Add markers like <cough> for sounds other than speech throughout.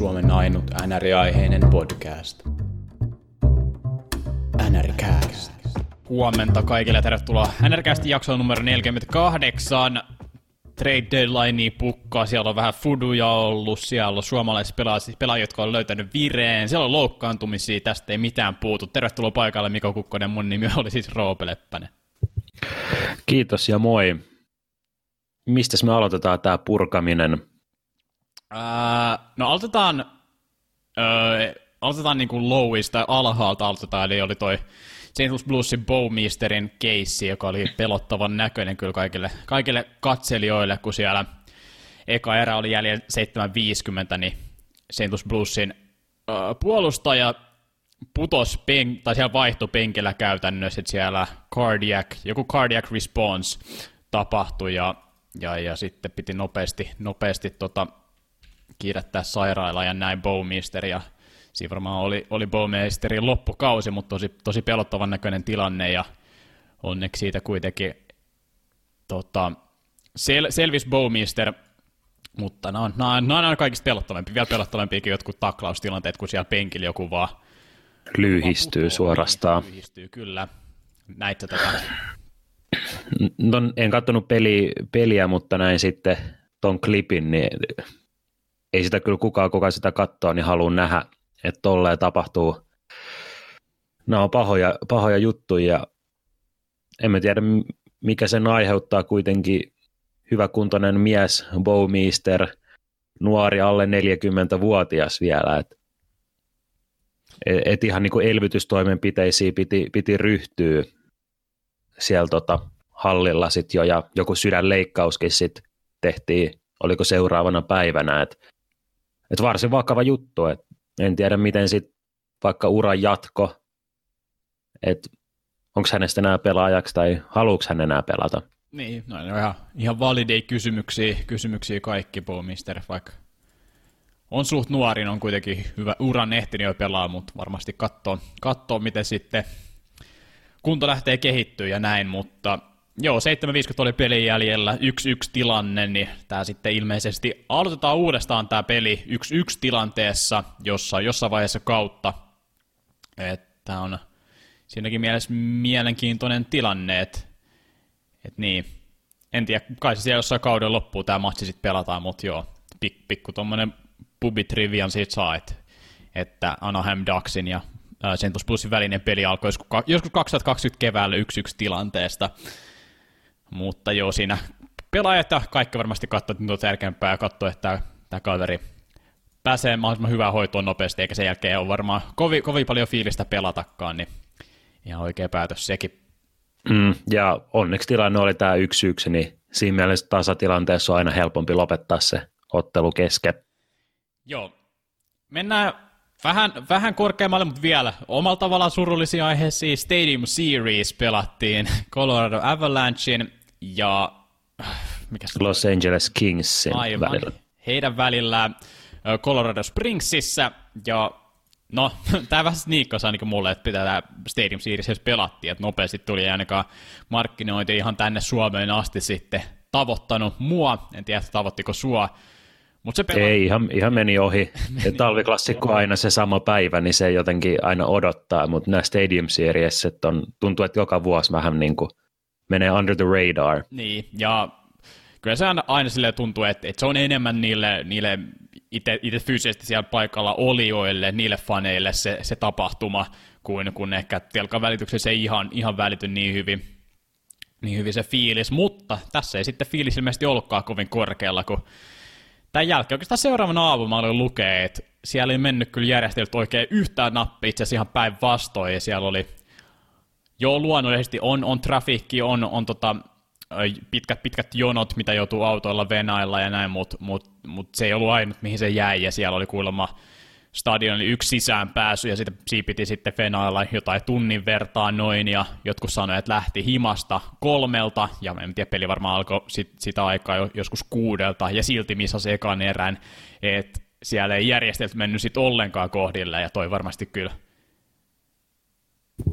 Suomen ainut NR-aiheinen podcast. NRCast. Huomenta kaikille ja tervetuloa NRCastin jaksoon numero 48. Trade deadline pukkaa, siellä on vähän fuduja ollut, siellä on suomalaiset pelaajat, pelaajat jotka on löytänyt vireen, siellä on loukkaantumisia, tästä ei mitään puutu. Tervetuloa paikalle Miko Kukkonen, mun nimi oli siis Roope Leppänen. Kiitos ja moi. Mistä me aloitetaan tämä purkaminen? No aloitetaan, öö, aloitetaan niin kuin lowista, alhaalta aloitetaan, eli oli toi St. Louis Bluesin Bowmeisterin keissi, joka oli pelottavan näköinen kyllä kaikille, kaikille katselijoille, kun siellä eka erä oli jäljellä 750, niin St. Louis Bluesin öö, puolustaja putos pen, tai siellä vaihto penkillä käytännössä, että siellä cardiac, joku cardiac response tapahtui ja, ja, ja sitten piti nopeasti, nopeasti tota, kiirettää sairaala ja näin Bowmeister ja siinä varmaan oli, oli Bowmeisterin loppukausi, mutta tosi, tosi pelottavan näköinen tilanne ja onneksi siitä kuitenkin tota, sel, selvis Bowmeister, mutta nämä on, nämä, on, nämä on kaikista pelottavampia, vielä pelottavampiakin jotkut taklaustilanteet, kun siellä penkillä joku vaan Lyhistyy vaan suorastaan. Lyhistyy, kyllä. Näitte tätä? No, en katsonut peli, peliä, mutta näin sitten ton klipin, niin ei sitä kyllä kukaan, kuka sitä katsoo, niin haluaa nähdä, että tolleen tapahtuu. Nämä on pahoja, pahoja juttuja en mä tiedä, mikä sen aiheuttaa kuitenkin hyväkuntoinen mies, Bowmeister, nuori alle 40-vuotias vielä, että et ihan niin kuin elvytystoimenpiteisiin piti, piti ryhtyä siellä tota hallilla sit jo, ja joku sydänleikkauskin sit tehtiin, oliko seuraavana päivänä, että et varsin vakava juttu, et en tiedä miten sit vaikka uran jatko, että onko hänestä enää pelaajaksi tai haluuks hän enää pelata. Niin, no on ihan, ihan validei kysymyksiä, kysymyksiä kaikki Mister, vaikka on suht nuori, on kuitenkin hyvä uran ehtinyt jo pelaa, mutta varmasti katsoo, katsoo miten sitten kunto lähtee kehittyä ja näin, mutta joo, 750 oli pelin jäljellä, 1-1 tilanne, niin tämä sitten ilmeisesti aloitetaan uudestaan tämä peli 1-1 tilanteessa, jossa jossain vaiheessa kautta, että on siinäkin mielessä mielenkiintoinen tilanne, että, että niin, en tiedä, kai se siellä jossain kauden loppuu tämä matsi sitten pelataan, mutta joo, pik, pikku tuommoinen pubitrivian siitä saa, että, että Anaheim Ducksin ja Sentus Plusin välinen peli alkoi joskus 2020 keväällä 1-1 tilanteesta, mutta joo, siinä pelaajat ja kaikki varmasti katsoo, että nyt on tärkeämpää katsoa, että tämä, kaveri pääsee mahdollisimman hyvään hoitoon nopeasti, eikä sen jälkeen ole varmaan kovin, kovin paljon fiilistä pelatakaan, niin ihan oikea päätös sekin. Mm, ja onneksi tilanne oli tämä yksi yksi, niin siinä mielessä tasatilanteessa on aina helpompi lopettaa se ottelu kesken. Joo. Mennään vähän, vähän korkeammalle, mutta vielä omalla tavallaan surullisia aiheisia. Stadium Series pelattiin Colorado Avalanchein ja <sighs> mikä Los Angeles Kingsin aivan, välillä. Heidän välillä Colorado Springsissä. Ja No, <laughs> tämä vähän sniikkasi ainakin mulle, että pitää tämä Stadium Series pelattiin, että nopeasti tuli ainakaan markkinointi ihan tänne Suomeen asti sitten tavoittanut mua, en tiedä, tavoittiko sua, Mut se pela... Ei, ihan, ihan meni ohi. <laughs> meni Talviklassikko aina se sama päivä, niin se jotenkin aina odottaa, mutta nämä Stadium Series on, tuntuu, että joka vuosi vähän niin kuin menee under the radar. Niin, ja kyllä se aina, aina silleen tuntuu, että, että se on enemmän niille, niille itse fyysisesti siellä paikalla olijoille, niille faneille se, se tapahtuma, kuin kun ehkä telkan välityksessä ei ihan, ihan välity niin hyvin, niin hyvin se fiilis, mutta tässä ei sitten fiilis ilmeisesti ollutkaan kovin korkealla, kun tämän jälkeen oikeastaan seuraavana aamuna oli lukee, että siellä ei mennyt kyllä järjestelty oikein yhtään nappi, itse asiassa ihan päinvastoin, ja siellä oli jo luonnollisesti on, on trafiikki, on, on tota, pitkät, pitkät jonot, mitä joutuu autoilla venailla ja näin, mutta mut, mut se ei ollut ainut, mihin se jäi, ja siellä oli kuulemma stadionille yksi sisäänpääsy, ja sitten siinä piti sitten venailla jotain tunnin vertaa noin, ja jotkut sanoivat, että lähti himasta kolmelta, ja en tiedä, peli varmaan alkoi sit, sitä aikaa jo, joskus kuudelta, ja silti se ekan erään, että siellä ei järjestelty mennyt sitten ollenkaan kohdille, ja toi varmasti kyllä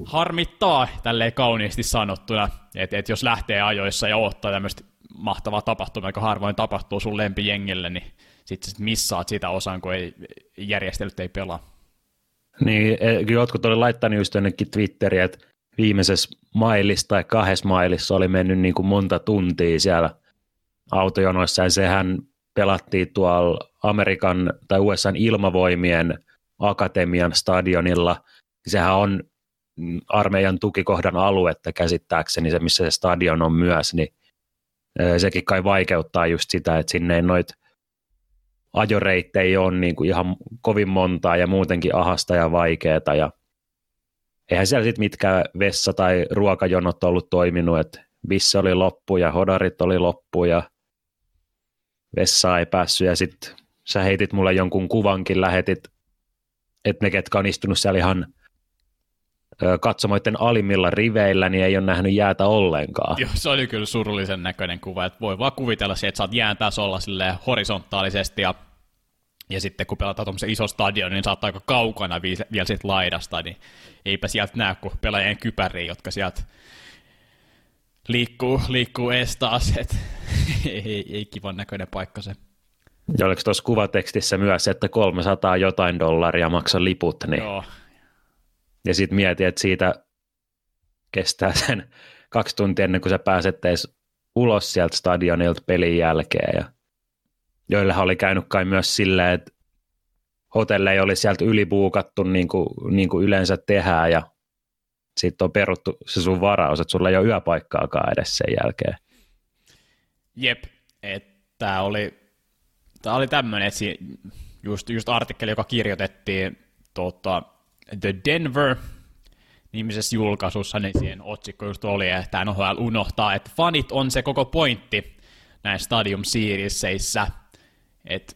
harmittaa, tälleen kauniisti sanottuna, että et jos lähtee ajoissa ja ottaa tämmöistä mahtavaa tapahtumaa, joka harvoin tapahtuu sun lempijengille, niin sitten sit missaat sitä osan, kun ei, järjestelyt ei pelaa. Niin, e, jotkut oli laittanut just jonnekin Twitteriin, että viimeisessä mailissa tai kahdessa mailissa oli mennyt niin kuin monta tuntia siellä autojonoissa, ja sehän pelattiin tuolla Amerikan tai USA ilmavoimien akatemian stadionilla. Sehän on armeijan tukikohdan aluetta käsittääkseni, se missä se stadion on myös, niin sekin kai vaikeuttaa just sitä, että sinne ei noit ajoreittejä on niin kuin ihan kovin montaa ja muutenkin ahasta ja vaikeeta ja eihän siellä sitten mitkään vessa- tai ruokajonot ollut toiminut, että vissa oli loppu ja hodarit oli loppu ja vessa ei päässyt ja sitten sä heitit mulle jonkun kuvankin, lähetit, että ne ketkä on istunut siellä ihan katsomoiden alimmilla riveillä, niin ei ole nähnyt jäätä ollenkaan. Joo, se oli kyllä surullisen näköinen kuva, että voi vaan kuvitella se, että sä oot jään tasolla horisontaalisesti ja, ja sitten kun pelataan tuommoisen iso stadion, niin saattaa aika kaukana vielä siitä laidasta, niin eipä sieltä näe kuin pelaajien kypäriä, jotka sieltä liikkuu, liikkuu ees taas, että <laughs> ei, ei, ei kivan näköinen paikka se. Ja oliko tuossa kuvatekstissä myös, että 300 jotain dollaria maksaa liput, niin Joo, ja sitten mietin, että siitä kestää sen kaksi tuntia ennen kuin sä pääset edes ulos sieltä stadionilta pelin jälkeen. Ja joillehan oli käynyt kai myös silleen, että hotelli ei oli sieltä ylibuukattu niin kuin, niin kuin yleensä tehdään ja sitten on peruttu se sun varaus, että sulla ei ole yöpaikkaakaan edes sen jälkeen. Jep, että oli, tämä oli tämmöinen, että just, just artikkeli, joka kirjoitettiin tuota, The Denver nimisessä julkaisussa, niin siihen otsikko just oli, että NHL unohtaa, että fanit on se koko pointti näissä Stadium Seriesissä. että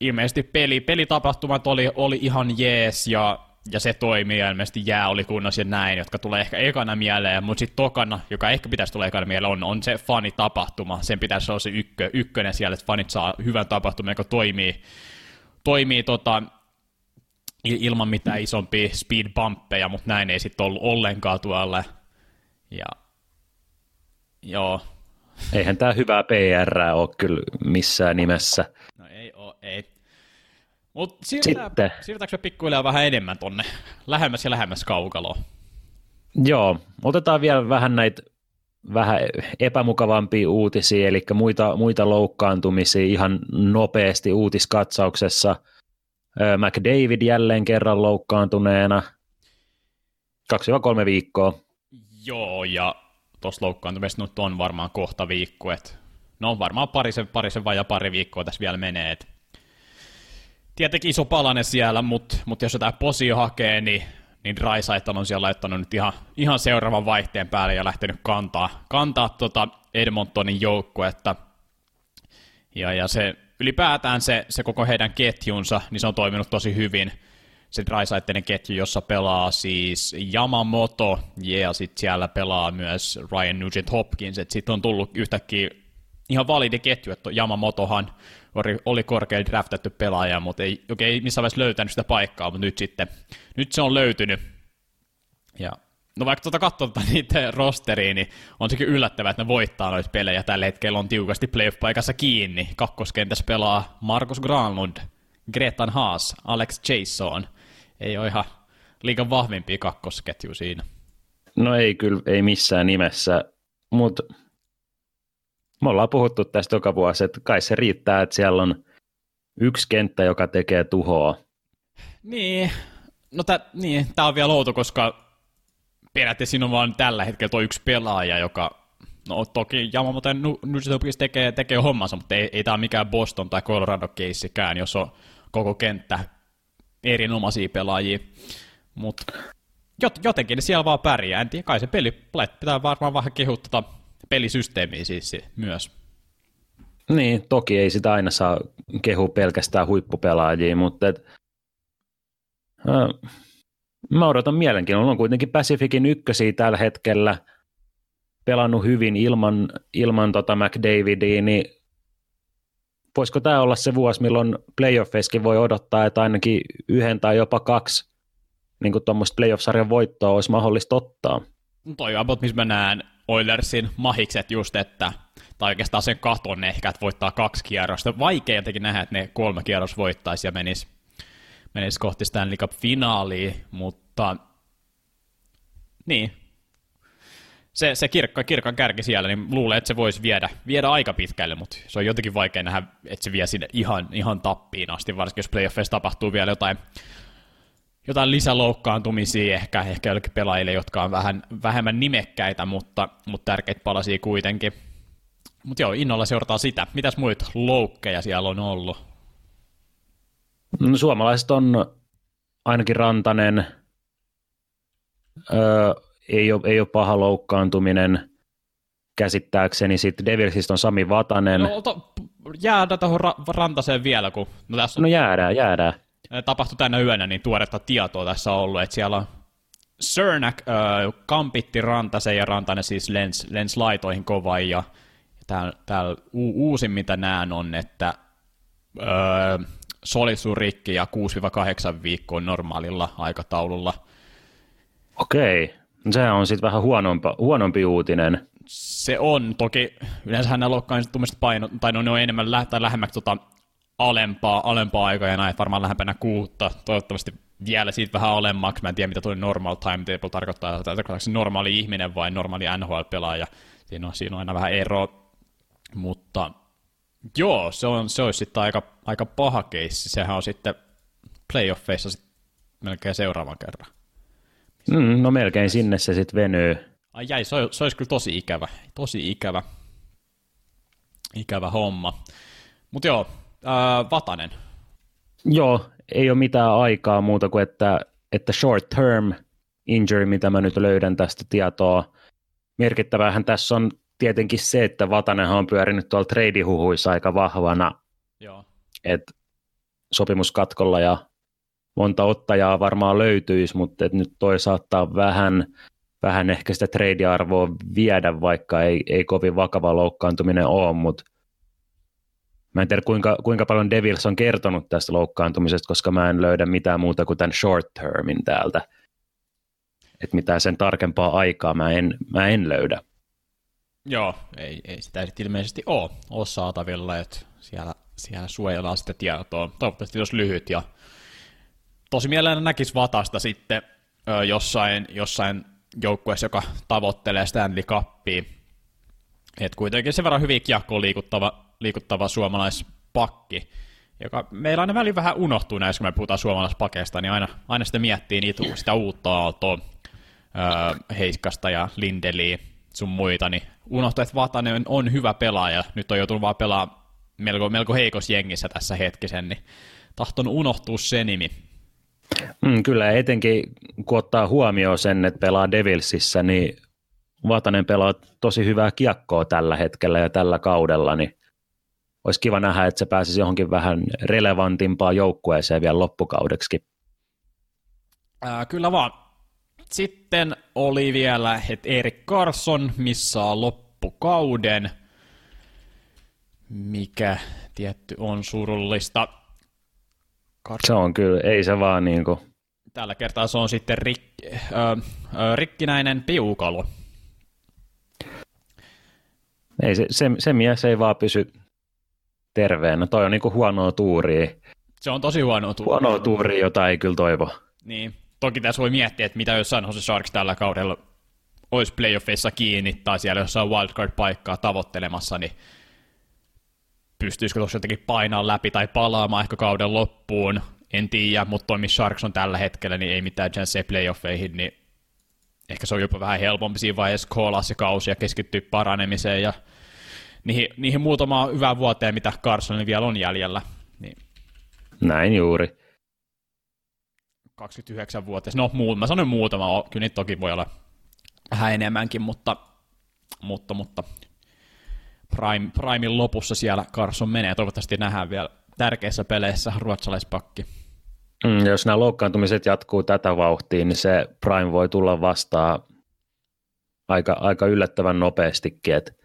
ilmeisesti peli, pelitapahtumat oli, oli ihan jees ja, ja se toimii ja ilmeisesti jää oli kunnossa ja näin, jotka tulee ehkä ekana mieleen, mutta sitten tokana, joka ehkä pitäisi tulla ekana mieleen, on, on se fanitapahtuma. Sen pitäisi olla se ykkö, ykkönen siellä, että fanit saa hyvän tapahtuman, joka toimii, toimii tota, ilman mitään isompia speed bumppeja, mutta näin ei sitten ollut ollenkaan tuolla. Ja joo. Eihän tämä hyvää PR ole kyllä missään nimessä. No ei ole, ei. Mutta siirrytään, siirrytäänkö me pikkuhiljaa vähän enemmän tonne lähemmäs ja lähemmäs kaukaloon? Joo, otetaan vielä vähän näitä vähän epämukavampia uutisia, eli muita, muita loukkaantumisia ihan nopeasti uutiskatsauksessa – McDavid jälleen kerran loukkaantuneena. 2-3 viikkoa. Joo, ja tuossa loukkaantumista nyt on varmaan kohta viikko, että no varmaan parisen, parisen vai pari viikkoa tässä vielä menee. Et tietenkin iso palanen siellä, mutta mut jos jotain posio hakee, niin, niin Raisaitan on siellä laittanut nyt ihan, ihan seuraavan vaihteen päälle ja lähtenyt kantaa, kantaa tota Edmontonin joukkuetta. Ja, ja se ylipäätään se, se koko heidän ketjunsa, niin se on toiminut tosi hyvin. Se Drysaitteinen ketju, jossa pelaa siis Yamamoto, ja sitten siellä pelaa myös Ryan Nugent Hopkins, että sitten on tullut yhtäkkiä ihan validi ketju, että Yamamotohan oli, oli korkein draftattu pelaaja, mutta ei, okay, ei missään vaiheessa löytänyt sitä paikkaa, mutta nyt sitten, nyt se on löytynyt. Ja No vaikka tuota katsoo tuota <laughs> niitä rosteriin, niin on sekin yllättävää, että ne voittaa noita pelejä. Tällä hetkellä on tiukasti playoff-paikassa kiinni. Kakkoskentässä pelaa Markus Granlund, Gretan Haas, Alex Jason. Ei ole ihan liikan vahvimpia kakkosketju siinä. No ei kyllä, ei missään nimessä, mutta me ollaan puhuttu tästä joka vuosi, että kai se riittää, että siellä on yksi kenttä, joka tekee tuhoa. Niin, no tä, niin, tämä on vielä outo, koska periaatteessa siinä on vaan tällä hetkellä tuo yksi pelaaja, joka No toki Yamamoto Nujitopis tekee, tekee hommansa, mutta ei, ei tämä mikään Boston tai Colorado keissikään, jos on koko kenttä erinomaisia pelaajia. Mutta jot, jotenkin ne siellä vaan pärjää. En tiedä, kai se peli pitää varmaan vähän kehua tota pelisysteemiä siis myös. Niin, toki ei sitä aina saa kehua pelkästään huippupelaajia, mutta et, äh, Mä odotan mielenkiinnolla. On kuitenkin Pacificin ykkösiä tällä hetkellä pelannut hyvin ilman, ilman tota McDavidia, niin voisiko tämä olla se vuosi, milloin playoffeiskin voi odottaa, että ainakin yhden tai jopa kaksi niin tuommoista playoff-sarjan voittoa olisi mahdollista ottaa? Toi about, missä mä näen Oilersin mahikset just, että tai oikeastaan sen katon ehkä, että voittaa kaksi kierrosta. Vaikea jotenkin nähdä, että ne kolme kierros voittaisi ja menisi, menisi kohti Stanley Cup-finaalia, mutta niin, se, se kirkka, kirkan kärki siellä, niin luulen, että se voisi viedä, viedä aika pitkälle, mutta se on jotenkin vaikea nähdä, että se vie sinne ihan, ihan tappiin asti, varsinkin jos playoffeissa tapahtuu vielä jotain, jotain lisäloukkaantumisia ehkä, ehkä jollekin pelaajille, jotka on vähän vähemmän nimekkäitä, mutta, mutta tärkeitä palasia kuitenkin. Mutta joo, innolla seurataan sitä. Mitäs muita loukkeja siellä on ollut? No, suomalaiset on ainakin Rantanen, öö, ei, ole, ei ole paha loukkaantuminen käsittääkseni. Sitten Devilsistä on Sami Vatanen. No, to, jäädään tuohon ra- Rantaseen vielä, kun no, tässä on, no jäädään, jäädään. tapahtui tänä yönä, niin tuoretta tietoa tässä on ollut, että siellä on Cernak äh, kampitti Rantasen ja Rantanen siis lens, lens laitoihin kova ja täällä, täällä u- uusin mitä näen on, että äh, solisurikki ja 6-8 viikkoa normaalilla aikataululla. Okei, sehän on sitten vähän huonompa, huonompi uutinen. Se on, toki yleensä nämä loukkaantumiset paino, tai no, ne on enemmän lä- tai lähemmäksi tota alempaa, alempaa aikaa ja näin, varmaan lähempänä kuutta, toivottavasti vielä siitä vähän alemmaksi, mä en tiedä mitä tuo normal timetable tarkoittaa, tarkoittaako se normaali ihminen vai normaali NHL-pelaaja, siinä on, siinä on aina vähän ero, mutta joo, se, on, se olisi sitten aika, aika paha keissi, sehän on sitten playoffeissa sit melkein seuraavan kerran. Mm, no melkein sinne se sitten venyy. Ai jäi, se, se olisi kyllä tosi ikävä, tosi ikävä, ikävä homma. Mutta joo, ää, Vatanen. Joo, ei ole mitään aikaa muuta kuin, että, että short term injury, mitä mä nyt löydän tästä tietoa. Merkittävähän tässä on tietenkin se, että Vatanenhan on pyörinyt tuolla treidihuhuissa aika vahvana, Joo. että sopimuskatkolla ja monta ottajaa varmaan löytyisi, mutta et nyt toi saattaa vähän, vähän ehkä sitä trade-arvoa viedä, vaikka ei, ei kovin vakava loukkaantuminen ole, mutta Mä en tiedä, kuinka, kuinka paljon Devils on kertonut tästä loukkaantumisesta, koska mä en löydä mitään muuta kuin tämän short termin täältä. Että mitään sen tarkempaa aikaa mä en, mä en löydä. Joo, ei, ei sitä sitten ilmeisesti ole, ole saatavilla, että siellä, siellä suojellaan sitä tietoa. Toivottavasti jos lyhyt ja tosi mielellään näkisi Vatasta sitten ö, jossain, jossain joukkueessa, joka tavoittelee Stanley Cupia. Et kuitenkin sen verran hyvin kiekkoon liikuttava, liikuttava suomalaispakki, joka meillä aina väliin vähän unohtuu näissä, kun me puhutaan suomalaispakeista, niin aina, aina sitä miettii niitä, sitä uutta aaltoa, öö, Heiskasta ja Lindeliä, sun muita, niin unohtuu, että Vatanen on hyvä pelaaja. Nyt on joutunut vaan pelaa melko, melko heikos jengissä tässä hetkisen, niin tahton unohtua se nimi. Mm, kyllä, etenkin kun ottaa huomioon sen, että pelaa Devilsissä, niin Vatanen pelaa tosi hyvää kiekkoa tällä hetkellä ja tällä kaudella, niin olisi kiva nähdä, että se pääsisi johonkin vähän relevantimpaan joukkueeseen vielä loppukaudeksi. Ää, kyllä vaan. Sitten oli vielä, että Erik Carson missaa loppukauden, mikä tietty on surullista. Carson. Se on kyllä, ei se vaan niin kuin... Tällä kertaa se on sitten rik, äh, äh, rikkinäinen piukalo. Ei, se, se, se mies ei vaan pysy terveenä. Toi on niinku huonoa tuuria. Se on tosi huonoa tuuria. Huonoa tuuria, jota ei kyllä toivo. Niin. Toki tässä voi miettiä, että mitä jos San Jose Sharks tällä kaudella olisi playoffeissa kiinni tai siellä jossain wildcard-paikkaa tavoittelemassa, niin pystyisikö tuossa jotenkin painaa läpi tai palaamaan ehkä kauden loppuun, en tiedä, mutta toi missä Sharks on tällä hetkellä, niin ei mitään chanceja playoffeihin, niin ehkä se on jopa vähän helpompi siinä vaiheessa koolaa se kausi ja keskittyä paranemiseen ja niihin, niihin muutamaan hyvään vuoteen, mitä Carsonilla vielä on jäljellä. Niin Näin juuri. 29-vuotias, no muu, mä sanoin muutama, kyllä niitä toki voi olla vähän enemmänkin, mutta, mutta, mutta Prime, Primein lopussa siellä Carson menee, toivottavasti nähdään vielä tärkeissä peleissä ruotsalaispakki. Mm, jos nämä loukkaantumiset jatkuu tätä vauhtia, niin se Prime voi tulla vastaan aika, aika yllättävän nopeastikin. Et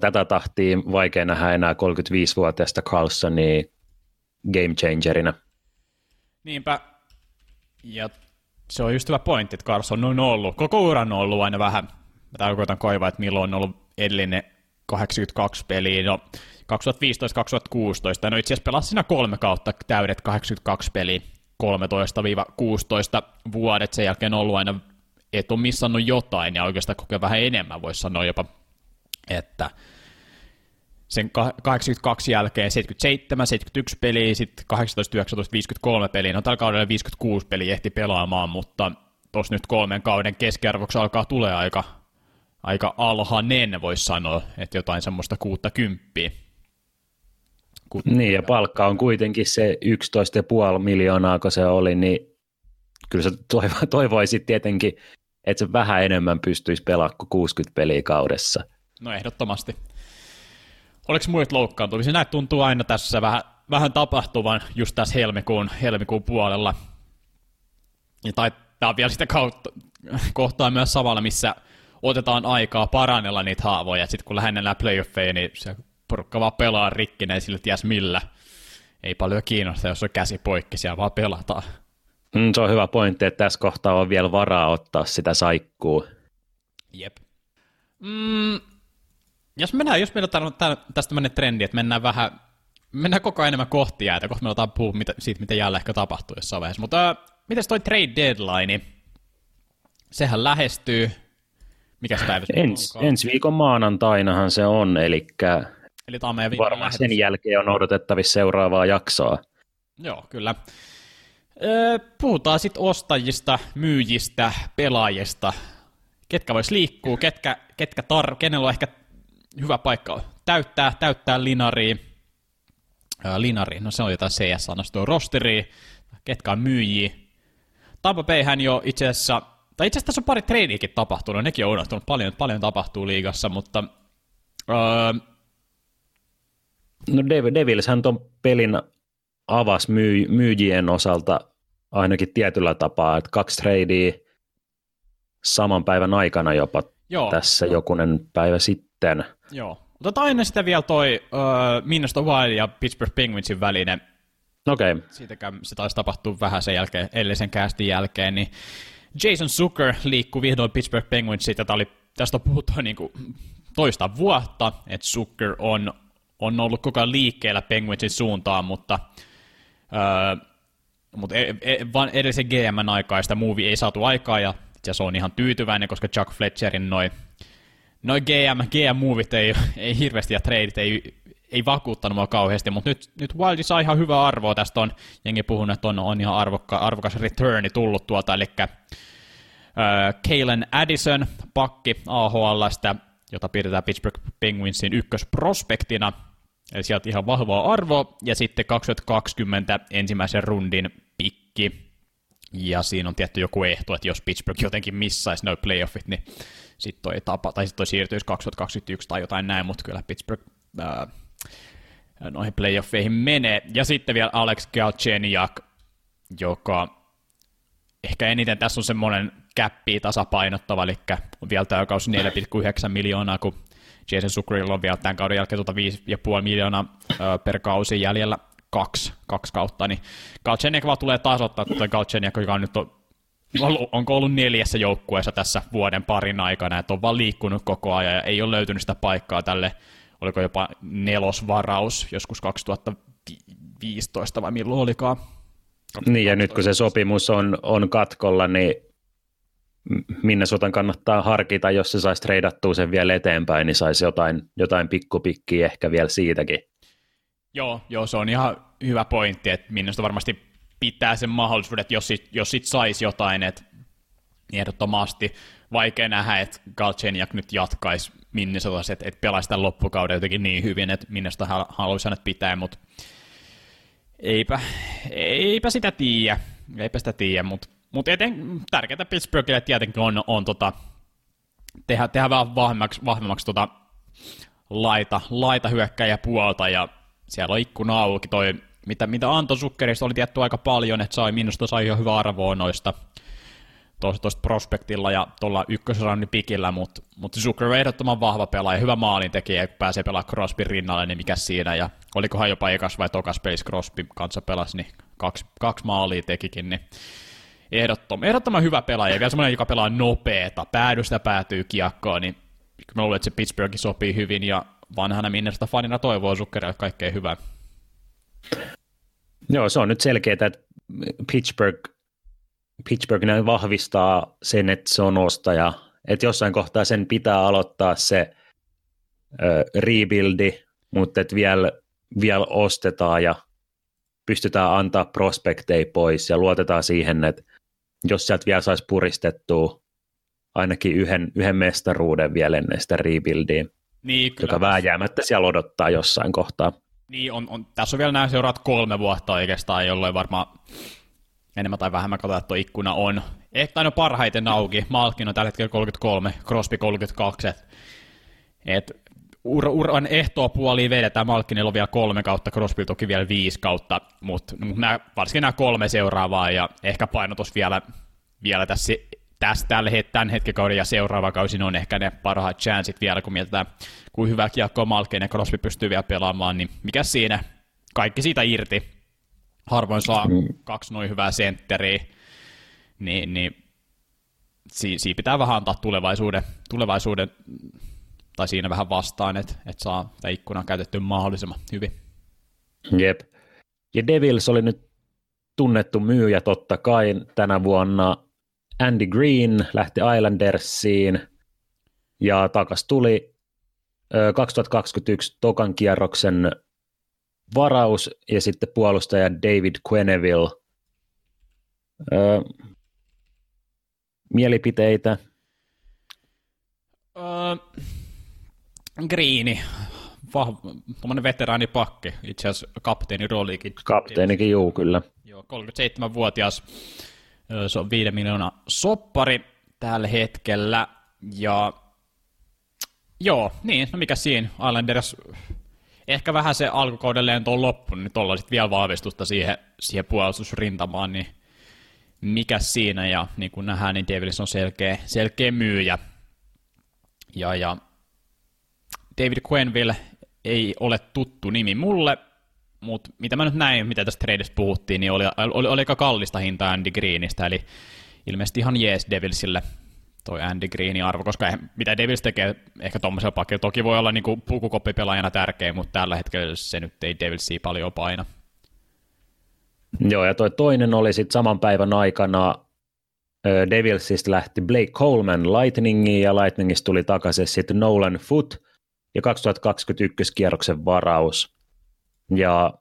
tätä tahtia vaikea nähdä enää 35-vuotiaasta Carlsonia game changerina. Niinpä. Ja se on just hyvä pointti, että Carson on ollut, koko uran on ollut aina vähän, mä tarkoitan koivaa, että milloin on ollut edellinen 82 peliä, no 2015-2016, no itse asiassa pelasi siinä kolme kautta täydet 82 peliä, 13-16 vuodet, sen jälkeen on ollut aina, et ole missannut jotain, ja oikeastaan kokee vähän enemmän, voisi sanoa jopa, että sen 82 jälkeen 77, 71 peliä, sitten 18, 19, 53 peliä, no tällä kaudella 56 peliä ehti pelaamaan, mutta tuossa nyt kolmen kauden keskiarvoksi alkaa tulee aika, aika alhainen, voisi sanoa, että jotain semmoista kuutta kymppiä. Niin, ja palkka on kuitenkin se 11,5 miljoonaa, kun se oli, niin kyllä sä toivo, toivoisit tietenkin, että se vähän enemmän pystyisi pelaamaan kuin 60 peliä kaudessa. No ehdottomasti. Oliko muut loukkaantumisia? Näitä tuntuu aina tässä vähän, vähän tapahtuvan just tässä helmikuun, helmikuun puolella. Ja tai tämä on vielä sitä kautta, kohtaa myös samalla, missä otetaan aikaa parannella niitä haavoja. Sitten kun lähennellään playoffeja, niin se porukka vaan pelaa rikkineen sillä ties millä. Ei paljon kiinnosta, jos on käsi poikki, siellä vaan pelataan. Mm, se on hyvä pointti, että tässä kohtaa on vielä varaa ottaa sitä saikkuu. Jep. Mm, jos mennään, jos meillä on tästä tämmöinen trendi, että mennään vähän, mennään koko ajan enemmän kohti jäätä, kohta me aletaan puhua mitä, siitä, mitä jälleen ehkä tapahtuu jossain vaiheessa. Mutta äh, miten toi trade deadline, sehän lähestyy, mikä se päivä Ens, ensi viikon maanantainahan se on, eli, eli tämä on meidän varmaan sen jälkeen on odotettavissa seuraavaa jaksoa. Joo, kyllä. Puhutaan sitten ostajista, myyjistä, pelaajista, ketkä vois liikkua, ketkä, ketkä tar- kenellä on ehkä hyvä paikka täyttää, täyttää linari, ää, linari, no se on jotain tuo rosteri, ketkä on myyjiä. Tampa Bayhän jo itse asiassa, tai itse asiassa tässä on pari treidiäkin tapahtunut, nekin on unohtunut, paljon, paljon tapahtuu liigassa, mutta... Ää, no Devils hän ton pelin avasi myy, myyjien osalta ainakin tietyllä tapaa, että kaksi tradea saman päivän aikana jopa Joo. tässä jokunen päivä sitten. Joo. Otetaan ennen sitä vielä toi uh, Minnesota Wild ja Pittsburgh Penguinsin välinen. Okei. Okay. Siitäkään se taisi tapahtua vähän sen jälkeen, edellisen kästin jälkeen, niin Jason Zucker liikkuu vihdoin Pittsburgh Penguinsin. Tätä oli, tästä on puhuttu niin kuin toista vuotta, että Zucker on, on ollut koko ajan liikkeellä Penguinsin suuntaan, mutta, uh, mutta e, e, vaan edellisen GM aikaista movie ei saatu aikaa, ja se on ihan tyytyväinen, koska Chuck Fletcherin noin noin GM, GM-movit ei, ei hirveästi ja tradeit ei, ei vakuuttanut mua kauheasti, mutta nyt, nyt Wildi saa ihan hyvää arvoa. Tästä on. Jengi puhunut, että on, on ihan arvokka, arvokas returni tullut tuolta, eli äh, Kalen Addison, pakki AHLstä, jota pidetään Pittsburgh Penguinsin ykkösprospektina, eli sieltä ihan vahvaa arvoa, ja sitten 2020 ensimmäisen rundin pikki, ja siinä on tietty joku ehto, että jos Pittsburgh jotenkin missaisi noin playoffit, niin sitten toi tapa, tai sitten toi siirtyisi 2021 tai jotain näin, mutta kyllä Pittsburgh ää, noihin playoffeihin menee. Ja sitten vielä Alex Galchenyuk, joka ehkä eniten tässä on semmoinen käppi tasapainottava, eli on vielä tämä kausi 4,9 miljoonaa, kun Jason Zuckerilla on vielä tämän kauden jälkeen tuota 5,5 miljoonaa per kausi jäljellä kaksi, kaksi kautta, niin Galchenyuk vaan tulee tasoittaa, että Galchenyuk, joka on nyt on onko ollut neljässä joukkueessa tässä vuoden parin aikana, että on vaan liikkunut koko ajan ja ei ole löytynyt sitä paikkaa tälle, oliko jopa nelosvaraus joskus 2015 vai milloin olikaan. Niin ja nyt kun se sopimus on, on katkolla, niin minne sotan kannattaa harkita, jos se saisi treidattua sen vielä eteenpäin, niin saisi jotain, jotain pikkupikkiä ehkä vielä siitäkin. Joo, joo, se on ihan hyvä pointti, että Minnesota varmasti pitää sen mahdollisuuden, että jos sit, jos sit saisi jotain, että ehdottomasti vaikea nähdä, että Galchenyuk nyt jatkaisi Minnesotassa, että, että pelaisi tämän loppukauden jotenkin niin hyvin, että Minnesota haluaisi hänet pitää, mutta eipä, eipä sitä tiedä, eipä sitä tiedä, mutta mut eten, tärkeää Pittsburghille tietenkin on, on tota, tehdä, tehdä vähän vahvemmaksi, vahvemmaksi tota laita, laita hyökkäjä puolta, ja siellä on ikkuna auki, toi mitä, mitä Anto Sukkerista oli tietty aika paljon, että sai, minusta sai jo hyvä arvoa noista tuosta prospektilla ja tuolla ykkösraunin pikillä, mutta mut Zucker on ehdottoman vahva pelaaja, hyvä maalintekijä, kun pääsee pelaamaan Crosbyn rinnalle, niin mikä siinä, ja olikohan jopa ekas vai tokas pelissä Crosby kanssa pelasi, niin kaksi, kaksi maalia tekikin, niin ehdottoman, ehdottoman hyvä pelaaja, vielä semmoinen, joka pelaa nopeeta, päädystä päätyy kiekkoon, niin mä luulen, että se Pittsburgh sopii hyvin, ja vanhana Minnesota fanina toivoo Zuckerille kaikkea hyvää. Joo, se on nyt selkeää, että Pittsburgh, Pittsburgh näin vahvistaa sen, että se on ostaja. Että jossain kohtaa sen pitää aloittaa se ö, rebuildi, mutta että vielä, vielä ostetaan ja pystytään antaa prospekteja pois ja luotetaan siihen, että jos sieltä vielä saisi puristettua ainakin yhden, yhden mestaruuden vielä ennen sitä rebuildia, niin, joka vääjäämättä siellä odottaa jossain kohtaa. Niin, on, on, tässä on vielä nämä seuraat kolme vuotta oikeastaan, jolloin varmaan enemmän tai vähemmän katsotaan, että tuo ikkuna on. Ehkä aina parhaiten auki. Malkin on tällä hetkellä 33, Crosby 32. Et, et ur, uran ehtoa puoliin vedetään. Malkinilla on vielä kolme kautta, Crosby toki vielä viisi kautta, mutta mut varsinkin nämä kolme seuraavaa ja ehkä painotus vielä, vielä tässä, tässä tällä het, tämän hetken kauden ja seuraava kausi on ehkä ne parhaat chanssit vielä, kun mietitään, kuin hyvä kiekko Malkin ja Crosby pystyy vielä pelaamaan, niin mikä siinä? Kaikki siitä irti. Harvoin saa mm. kaksi noin hyvää sentteriä, niin, niin si, siinä pitää vähän antaa tulevaisuuden, tulevaisuuden tai siinä vähän vastaan, että, että saa tämä ikkuna käytetty mahdollisimman hyvin. Jep. Ja Devils oli nyt tunnettu myyjä totta kai tänä vuonna. Andy Green lähti Islandersiin ja takas tuli 2021 tokan kierroksen varaus ja sitten puolustaja David Quenneville. Öö, mielipiteitä? Öö, Greeni, tuommoinen veteraanipakki, itse asiassa kapteeni roolikin. Kapteenikin, juu, kyllä. Joo, 37-vuotias, se on 5 miljoonaa soppari tällä hetkellä, ja joo, niin, no mikä siinä, Islanders, ehkä vähän se alkukauden lento on loppu, niin tuolla sitten vielä vahvistusta siihen, siihen puolustusrintamaan, niin mikä siinä, ja niin kuin nähdään, niin Devils on selkeä, selkeä myyjä, ja, ja David Quenville ei ole tuttu nimi mulle, mutta mitä mä nyt näin, mitä tästä tradeista puhuttiin, niin oli, oli, oli aika kallista hintaa Andy Greenistä, eli ilmeisesti ihan jees Devilsille toi Andy Greenin arvo, koska eh, mitä Devils tekee ehkä tuommoisella pakilla, toki voi olla niin pukukoppipelaajana tärkeä, mutta tällä hetkellä se nyt ei Devilsia paljon paina. Joo, ja toi toinen oli sitten saman päivän aikana Devilsistä lähti Blake Coleman Lightningiin, ja Lightningista tuli takaisin sitten Nolan Foot, ja 2021 kierroksen varaus. Ja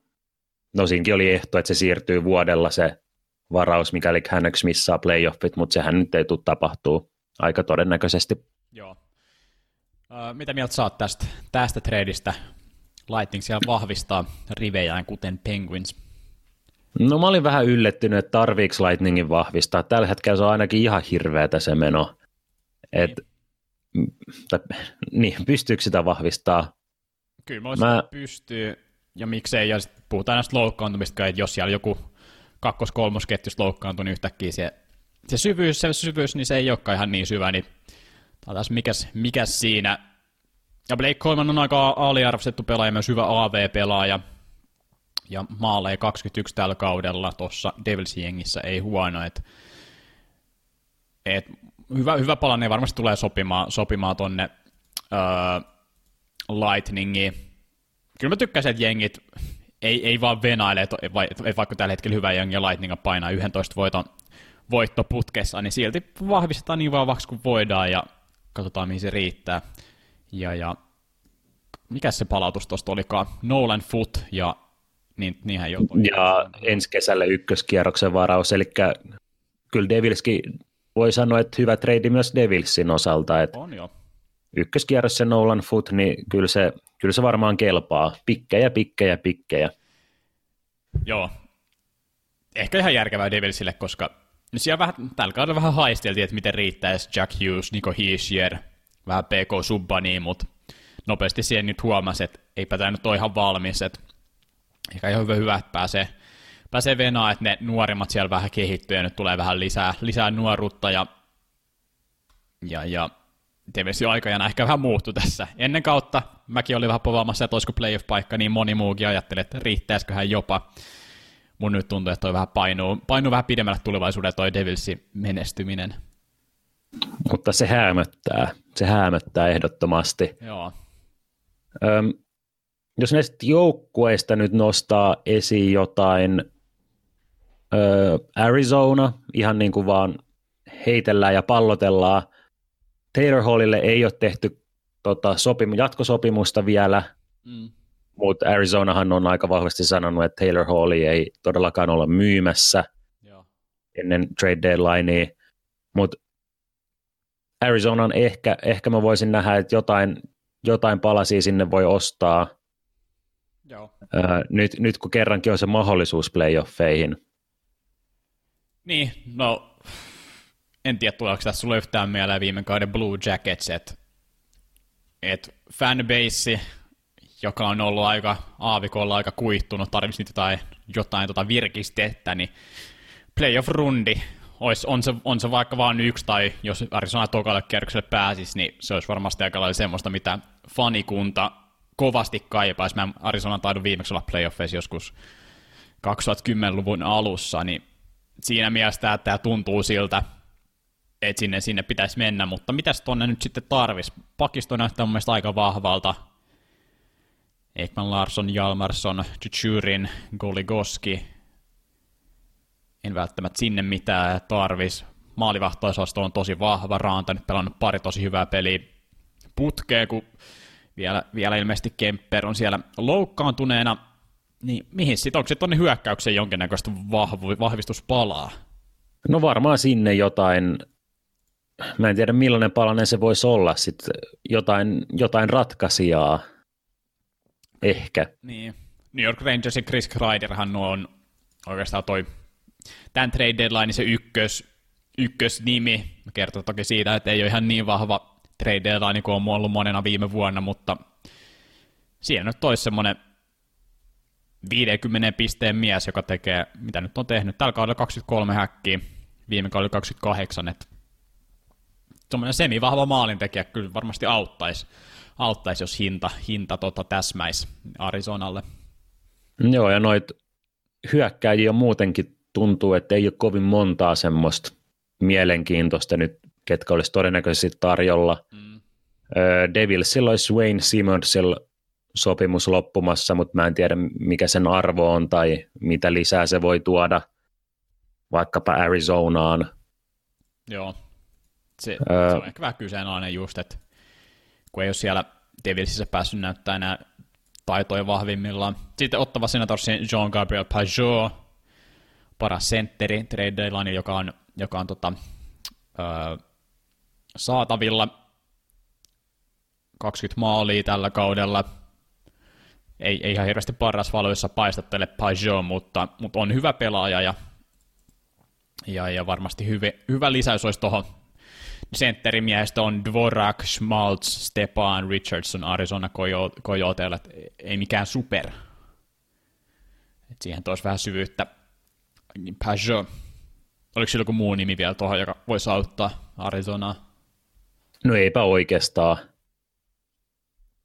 no siinäkin oli ehto, että se siirtyy vuodella se varaus, mikäli Canucks missaa playoffit, mutta sehän nyt ei tule tapahtuu aika todennäköisesti. Joo. Ö, mitä mieltä saat tästä, tästä tradeista? Lightning siellä vahvistaa rivejään, kuten Penguins. No mä olin vähän yllättynyt, että tarviiko Lightningin vahvistaa. Tällä hetkellä se on ainakin ihan hirveätä se meno. Et niin tai, niin, pystyykö sitä vahvistaa? Kyllä mä, mä... pystyy, ja miksei, ja sitten puhutaan näistä loukkaantumista, että jos siellä joku kakkos-kolmosketjus loukkaantuu, niin yhtäkkiä se, se syvyys, se syvyys, niin se ei olekaan ihan niin syvä, niin taas mikäs, mikäs siinä. Ja Blake Coleman on aika aliarvostettu pelaaja, myös hyvä AV-pelaaja, ja maalee 21 tällä kaudella tuossa Devilsin jengissä ei huono, että et hyvä, hyvä palanne varmasti tulee sopimaan, sopimaan tonne öö, Lightningiin. Kyllä mä tykkäsin, että jengit ei, ei vaan venaile, että vaikka tällä hetkellä hyvä jengi ja Lightning painaa 11 voiton voittoputkessa, niin silti vahvistetaan niin vahvaksi kuin voidaan ja katsotaan mihin se riittää. Ja, ja mikä se palautus tuosta olikaan? Nolan Foot ja niin, niinhän jo Ja ensi kesällä ykköskierroksen varaus, eli kyllä Devilskin voi sanoa, että hyvä trade myös Devilsin osalta. Että on jo. Ykköskierros se Nolan Foot, niin kyllä se, kyllä se varmaan kelpaa. Pikkejä, pikkejä, pikkejä. Joo. Ehkä ihan järkevää Devilsille, koska siellä vähän, tällä kaudella vähän haisteltiin, että miten riittäisi Jack Hughes, Nico Hischier, vähän PK Subbani, mutta nopeasti siihen nyt huomasi, että eipä tämä nyt ole ihan valmis, että ehkä ihan hyvä, hyvä että pääsee pääsee venaa, että ne nuorimmat siellä vähän kehittyy ja nyt tulee vähän lisää, lisää nuoruutta ja, ja, ja TVS aikajana ehkä vähän muuttu tässä. Ennen kautta mäkin olin vähän povaamassa, että olisiko playoff-paikka, niin moni muukin ajatteli, että riittäisiköhän jopa. Mun nyt tuntuu, että toi vähän painuu, painuu vähän pidemmälle tulevaisuudelle toi Devilsin menestyminen. Mutta se hämöttää. se häämöttää ehdottomasti. Joo. Öm, jos näistä joukkueista nyt nostaa esiin jotain, ö, Arizona, ihan niin kuin vaan heitellään ja pallotellaan. Taylor Hallille ei ole tehty tota, sopim- jatkosopimusta vielä, Mm. mutta Arizonahan on aika vahvasti sanonut, että Taylor Hall ei todellakaan olla myymässä Joo. ennen trade deadlinea, mutta Arizonan ehkä, ehkä mä voisin nähdä, että jotain, jotain palasia sinne voi ostaa, Joo. ää, nyt, nyt kun kerrankin on se mahdollisuus playoffeihin. Niin, no en tiedä tuleeko tässä sulle yhtään mieleen viime kauden Blue Jackets, että et fanbase, joka on ollut aika aavikolla aika kuihtunut, tarvitsisi nyt jotain, jotain tota virkistettä, niin playoff-rundi olisi, on, se, on se vaikka vain yksi, tai jos Arizona tokalle kierrokselle pääsisi, niin se olisi varmasti aika lailla semmoista, mitä fanikunta kovasti kaipaisi. Mä Arizona taidun viimeksi olla playoffeissa joskus 2010-luvun alussa, niin siinä mielessä tämä tuntuu siltä, että sinne, sinne pitäisi mennä, mutta mitäs tonne nyt sitten tarvis? Pakisto näyttää mun mielestä aika vahvalta. Ekman Larsson, Jalmarsson, Chuchurin, Goligoski. En välttämättä sinne mitään tarvis. Maalivahtoisasto on tosi vahva. Raanta nyt pelannut pari tosi hyvää peliä putkeen, kun vielä, vielä ilmeisesti Kemper on siellä loukkaantuneena. Niin mihin sitten, onko se tuonne hyökkäykseen jonkinnäköistä vahvu, vahvistuspalaa? No varmaan sinne jotain, mä en tiedä millainen palanen se voisi olla, sit jotain, jotain ratkaisijaa ehkä. Niin. New York Rangersin Chris Kreiderhan on oikeastaan toi tämän trade deadline se ykkös, ykkösnimi. Kertoo toki siitä, että ei ole ihan niin vahva trade deadline kuin on ollut monena viime vuonna, mutta siinä nyt olisi semmoinen 50 pisteen mies, joka tekee, mitä nyt on tehnyt, tällä kaudella 23 häkkiä, viime kaudella 28, että semmoinen semivahva maalintekijä kyllä varmasti auttaisi, auttaisi jos hinta, hinta tota täsmäisi Arizonalle. Joo, ja noit hyökkäjiä muutenkin tuntuu, että ei ole kovin montaa semmoista mielenkiintoista nyt, ketkä olisi todennäköisesti tarjolla. Mm. Devilsillä olisi Wayne Simmonsilla sopimus loppumassa, mutta mä en tiedä mikä sen arvo on tai mitä lisää se voi tuoda vaikkapa Arizonaan. Joo, se, öö, se on ehkä vähän kyseenalainen just, että kun ei ole siellä Devilsissä päässyt näyttää enää taitoja vahvimmillaan. Sitten ottava senatorsin Jean-Gabriel Pajot, paras sentteri trade deadline, joka on, joka on tota, öö, saatavilla 20 maalia tällä kaudella. Ei, ei ihan hirveästi paras valoissa paistattele Pajot, mutta, mutta on hyvä pelaaja ja, ja, ja varmasti hyvä, hyvä lisäys olisi tuohon sentterimiehistä on Dvorak, Schmaltz, Stepan, Richardson, Arizona Coyoteilla, ei mikään super. Et siihen toisi vähän syvyyttä. Pajot. Oliko sillä joku muu nimi vielä tuohon, joka voisi auttaa Arizonaa? No eipä oikeastaan.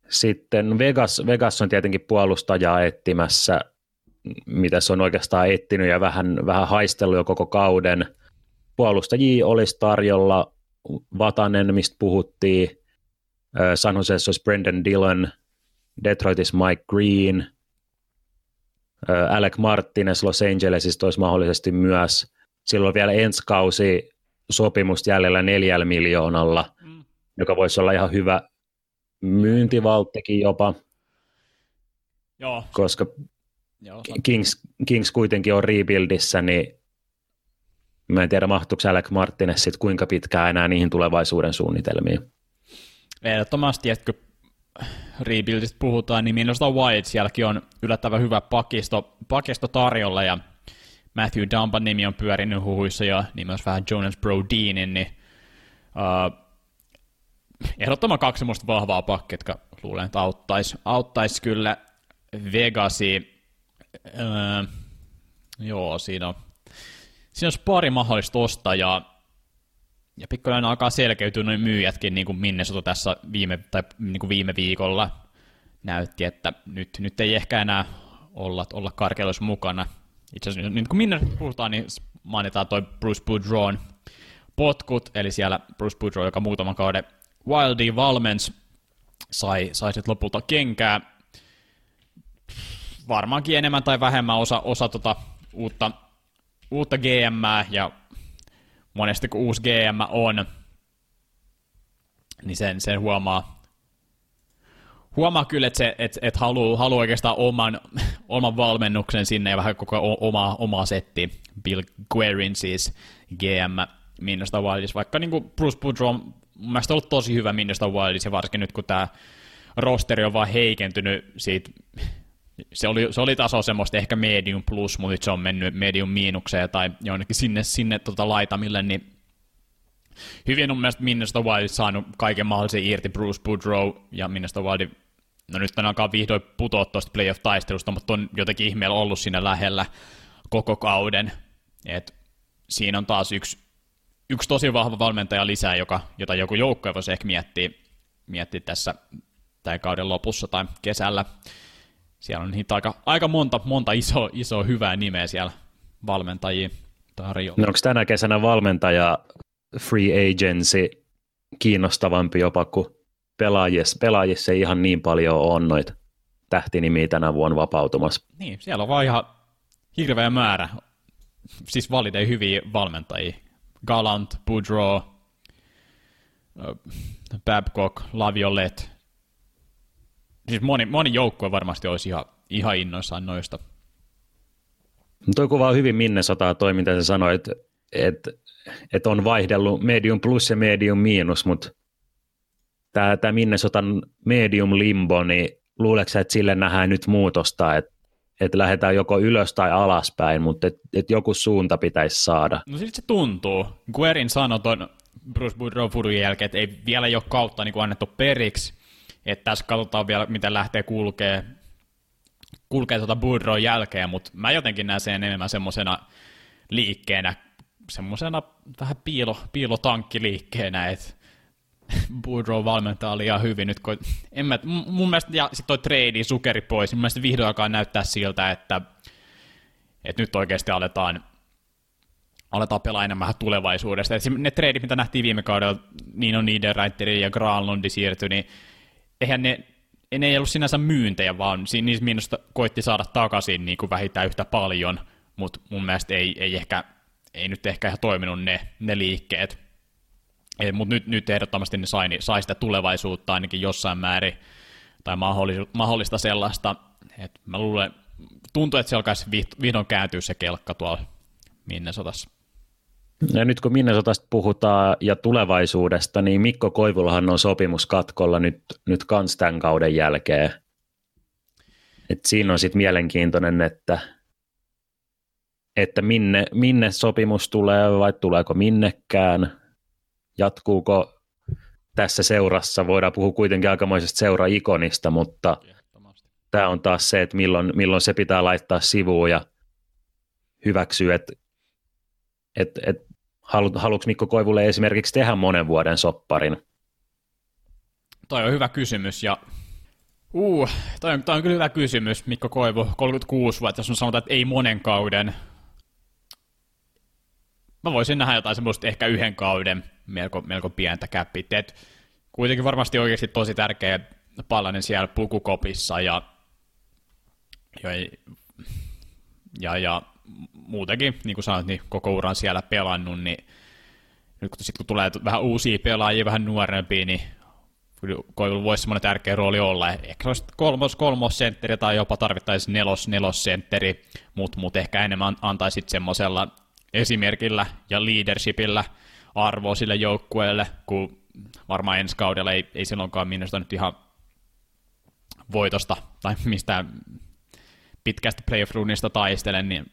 Sitten Vegas, Vegas on tietenkin puolustajaa etsimässä, mitä se on oikeastaan etsinyt ja vähän, vähän haistellut jo koko kauden. Puolustajia olisi tarjolla, Vatanen, mistä puhuttiin, San Joseessa olisi Brendan Dillon, Detroitissa Mike Green, Alec Martinez Los Angelesista olisi mahdollisesti myös. Silloin vielä ensi kausi sopimusta jäljellä neljällä miljoonalla, mm. joka voisi olla ihan hyvä myyntivalttikin jopa. Joo. Koska Joo. Kings, Kings kuitenkin on rebuildissä, niin Mä en tiedä, mahtuuko Alec Martinez sit kuinka pitkään enää niihin tulevaisuuden suunnitelmiin. Ehdottomasti, että kun rebuildista puhutaan, niin minusta White sielläkin on yllättävän hyvä pakisto, pakisto tarjolla, ja Matthew Dumban nimi on pyörinyt huhuissa, ja niin myös vähän Jonas Brodeenin, niin uh, ehdottoman kaksi semmoista vahvaa pakkia, jotka luulen, että auttaisi, auttaisi kyllä Vegasi. Uh, joo, siinä on siinä olisi pari mahdollista ostajaa, ja pikkuinen alkaa selkeytyä noin myyjätkin, niin kuin Minnesota tässä viime, tai niin kuin viime viikolla näytti, että nyt, nyt ei ehkä enää olla, olla karkeiluissa mukana. Itse asiassa nyt kun minne puhutaan, niin mainitaan toi Bruce Boudreau'n potkut, eli siellä Bruce Boudreau, joka muutaman kauden Wildy valmens sai, sai sitten lopulta kenkää. Varmaankin enemmän tai vähemmän osa, osa tota uutta, uutta GM ja monesti kun uusi GM on, niin sen, sen huomaa, huomaa kyllä, että, se, että, että haluaa, haluaa oikeastaan oman, oman valmennuksen sinne ja vähän koko omaa, omaa setti. Bill Guerin siis GM Minnesota Wildis, vaikka niin kuin Bruce Boudreau on mun mielestä ollut tosi hyvä Minnesota Wildis, ja varsinkin nyt kun tämä rosteri on vaan heikentynyt siitä, se oli, se oli taso semmoista ehkä medium plus, mutta se on mennyt medium miinukseen tai jonnekin sinne, sinne tota laitamille, niin hyvin on mielestäni Minnesota Wild saanut kaiken mahdollisen irti Bruce Boudreau ja Minnesota Wild no nyt on alkaa vihdoin putoa tuosta playoff-taistelusta, mutta on jotenkin ihmeellä ollut siinä lähellä koko kauden. Et siinä on taas yksi, yksi tosi vahva valmentaja lisää, joka, jota joku joukko voisi ehkä miettiä, miettiä tässä tämän kauden lopussa tai kesällä. Siellä on niitä aika, aika monta, monta iso, iso hyvää nimeä siellä valmentajia tarjolla. No onko tänä kesänä valmentaja free agency kiinnostavampi jopa kuin pelaajissa, pelaajissa ei ihan niin paljon ole noita tähtinimiä tänä vuonna vapautumassa. Niin, siellä on vaan ihan hirveä määrä, siis validei hyviä valmentajia. Galant, Boudreau, Babcock, Laviolette. Siis moni, moni joukkue varmasti olisi ihan, ihan innoissaan noista. Toi kuvaa hyvin Minnesotaa toi, mitä sä sanoit, että et, et on vaihdellut medium plus ja medium miinus, mutta tämä, tämä Minnesotan medium limbo, niin luuleeko että sille nähdään nyt muutosta, että että lähdetään joko ylös tai alaspäin, mutta että et joku suunta pitäisi saada. No siltä se tuntuu. Guerin sanoi tuon Bruce Boudreau jälkeen, että ei vielä ole kautta niin kuin annettu periksi, että tässä katsotaan vielä, miten lähtee kulkee, kulkee tuota Boudreau jälkeen, mutta mä jotenkin näen sen enemmän semmoisena liikkeenä, semmoisena vähän piilo, piilotankkiliikkeenä, että <laughs> Boudreau valmentaa liian hyvin nyt, kun en mä, mun mielestä, ja sitten toi trade sukeri pois, mun mielestä vihdoin alkaa näyttää siltä, että, että nyt oikeasti aletaan, aletaan pelaa enemmän tulevaisuudesta. Et ne treidit, mitä nähtiin viime kaudella, niin on Niederreiteri ja Granlundi siirtyi, niin eihän ne, ne ei ollut sinänsä myyntejä, vaan niissä minusta koitti saada takaisin niin kuin vähintään yhtä paljon, mutta mun mielestä ei, ei, ehkä, ei nyt ehkä ihan toiminut ne, ne liikkeet. Mutta nyt, nyt ehdottomasti ne sai, sai sitä tulevaisuutta ainakin jossain määrin, tai mahdollista sellaista, että mä luulen, tuntuu, että se alkaisi vihdoin kääntyä se kelkka tuolla Minnesotassa. Ja nyt kun Minnesotasta puhutaan ja tulevaisuudesta, niin Mikko Koivulahan on sopimus katkolla nyt, nyt kans tämän kauden jälkeen. Et siinä on sitten mielenkiintoinen, että, että minne, minne sopimus tulee vai tuleeko minnekään. Jatkuuko tässä seurassa, voidaan puhua kuitenkin aikamoisesta seura-ikonista, mutta tämä on taas se, että milloin, milloin se pitää laittaa sivuun ja hyväksyä, että et, et, halu, haluatko Mikko Koivulle esimerkiksi tehdä monen vuoden sopparin? Toi on hyvä kysymys ja Uh, toi on, toi on kyllä hyvä kysymys, Mikko Koivu, 36 vuotta, jos sanotaan, että ei monen kauden. Mä voisin nähdä jotain semmoista ehkä yhden kauden, melko, melko pientä käppittä. kuitenkin varmasti oikeasti tosi tärkeä palanen siellä pukukopissa ja, ja, ja, ja muutenkin, niin kuin sanoit, niin koko uran siellä pelannut, niin nyt kun, sit, kun tulee vähän uusia pelaajia, vähän nuorempia, niin Koivulla voisi semmoinen tärkeä rooli olla. Ehkä olisi kolmos, kolmos sentteri tai jopa tarvittaisiin nelos, nelos sentteri, mutta mut ehkä enemmän antaisi semmoisella esimerkillä ja leadershipillä – arvoa sille joukkueelle, kun varmaan ensi kaudella ei, ei silloinkaan minusta nyt ihan voitosta tai mistään pitkästä playoff-runista taistele, niin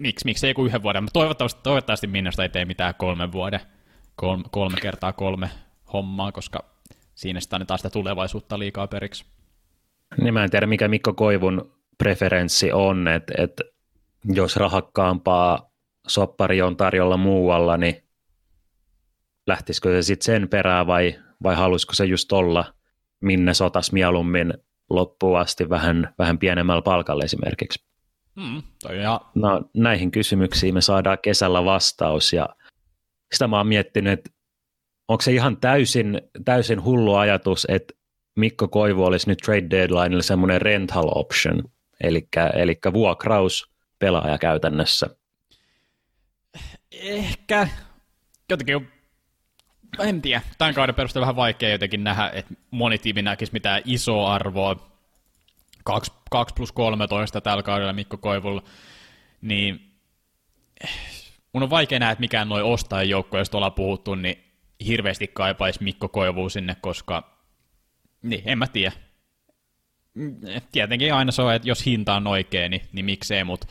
miksi, miksi ei joku yhden vuoden, mutta toivottavasti, toivottavasti minusta ei tee mitään kolme vuoden, kolme, kolme kertaa kolme hommaa, koska siinä sitä annetaan sitä tulevaisuutta liikaa periksi. Niin mä en tiedä, mikä Mikko Koivun preferenssi on, että, että jos rahakkaampaa soppari on tarjolla muualla, niin lähtisikö se sitten sen perään vai, vai halusiko se just olla minne sotas mieluummin loppuun asti vähän, vähän pienemmällä palkalla esimerkiksi? Mm, ja... No näihin kysymyksiin me saadaan kesällä vastaus ja sitä mä oon miettinyt, että onko se ihan täysin, täysin hullu ajatus, että Mikko Koivu olisi nyt trade deadlineilla semmoinen rental option, eli vuokraus pelaaja käytännössä? Ehkä. Jotenkin en tiedä. Tämän kauden perusteella vähän vaikea jotenkin nähdä, että moni tiimi näkisi mitään isoa arvoa. 2, 2 plus 13 tällä kaudella Mikko Koivulla. Niin mun on vaikea nähdä, että mikään noin ostajan joukko, jos ollaan puhuttu, niin hirveästi kaipaisi Mikko Koivu sinne, koska niin, en mä tiedä. Tietenkin aina se on, että jos hinta on oikein, niin, niin miksei, mutta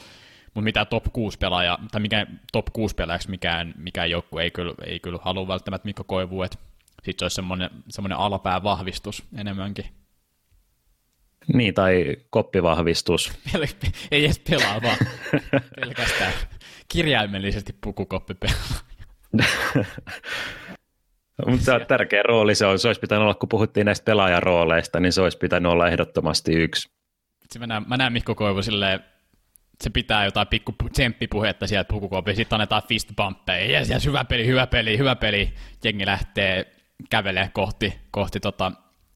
mut mitä top 6 pelaaja, tai mikä top 6 pelaajaksi mikään, mikään joukku ei kyllä, ei kyllä halua välttämättä Mikko Koivu, että sitten se olisi semmoinen, semmoinen alapää vahvistus enemmänkin. Niin, tai koppivahvistus. ei edes pelaa, vaan pelkästään kirjaimellisesti pukukoppi pelaa. Mutta se on tärkeä rooli, se, on, se olisi pitänyt olla, kun puhuttiin näistä pelaajarooleista, niin se olisi pitänyt olla ehdottomasti yksi. Mä näen, mä näen Mikko Koivu silleen, se pitää jotain pikku tsemppipuhetta sieltä pukukopia, sitten annetaan fist bumppeja, yes, yes, hyvä peli, hyvä peli, hyvä peli, jengi lähtee kävelee kohti, kohti tota,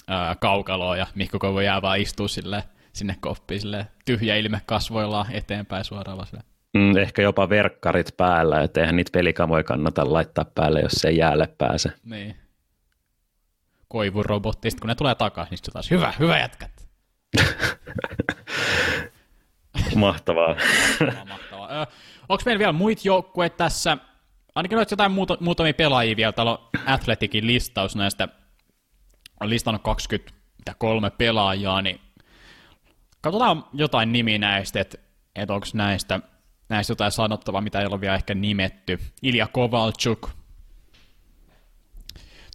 ää, kaukaloa ja Mikko Koivu jää vaan istuu sille, sinne koppiin sille, tyhjä ilme kasvoillaan eteenpäin suoraan sille. Mm, ehkä jopa verkkarit päällä, että eihän niitä pelikamoja kannata laittaa päälle, jos se ei jäälle pääse. Niin. Koivurobotti, sitten kun ne tulee takaisin, niin taas hyvä, hyvä jätkät. <laughs> Mahtavaa. Mahtavaa. onko meillä vielä muita joukkueita tässä? Ainakin olisi jotain muuta, muutamia pelaajia vielä. Täällä on Athletikin listaus näistä. On listannut 23 pelaajaa, niin katsotaan jotain nimiä näistä, että, että onko näistä – näistä jotain sanottavaa, mitä ei ole vielä ehkä nimetty. Ilja Kovalchuk.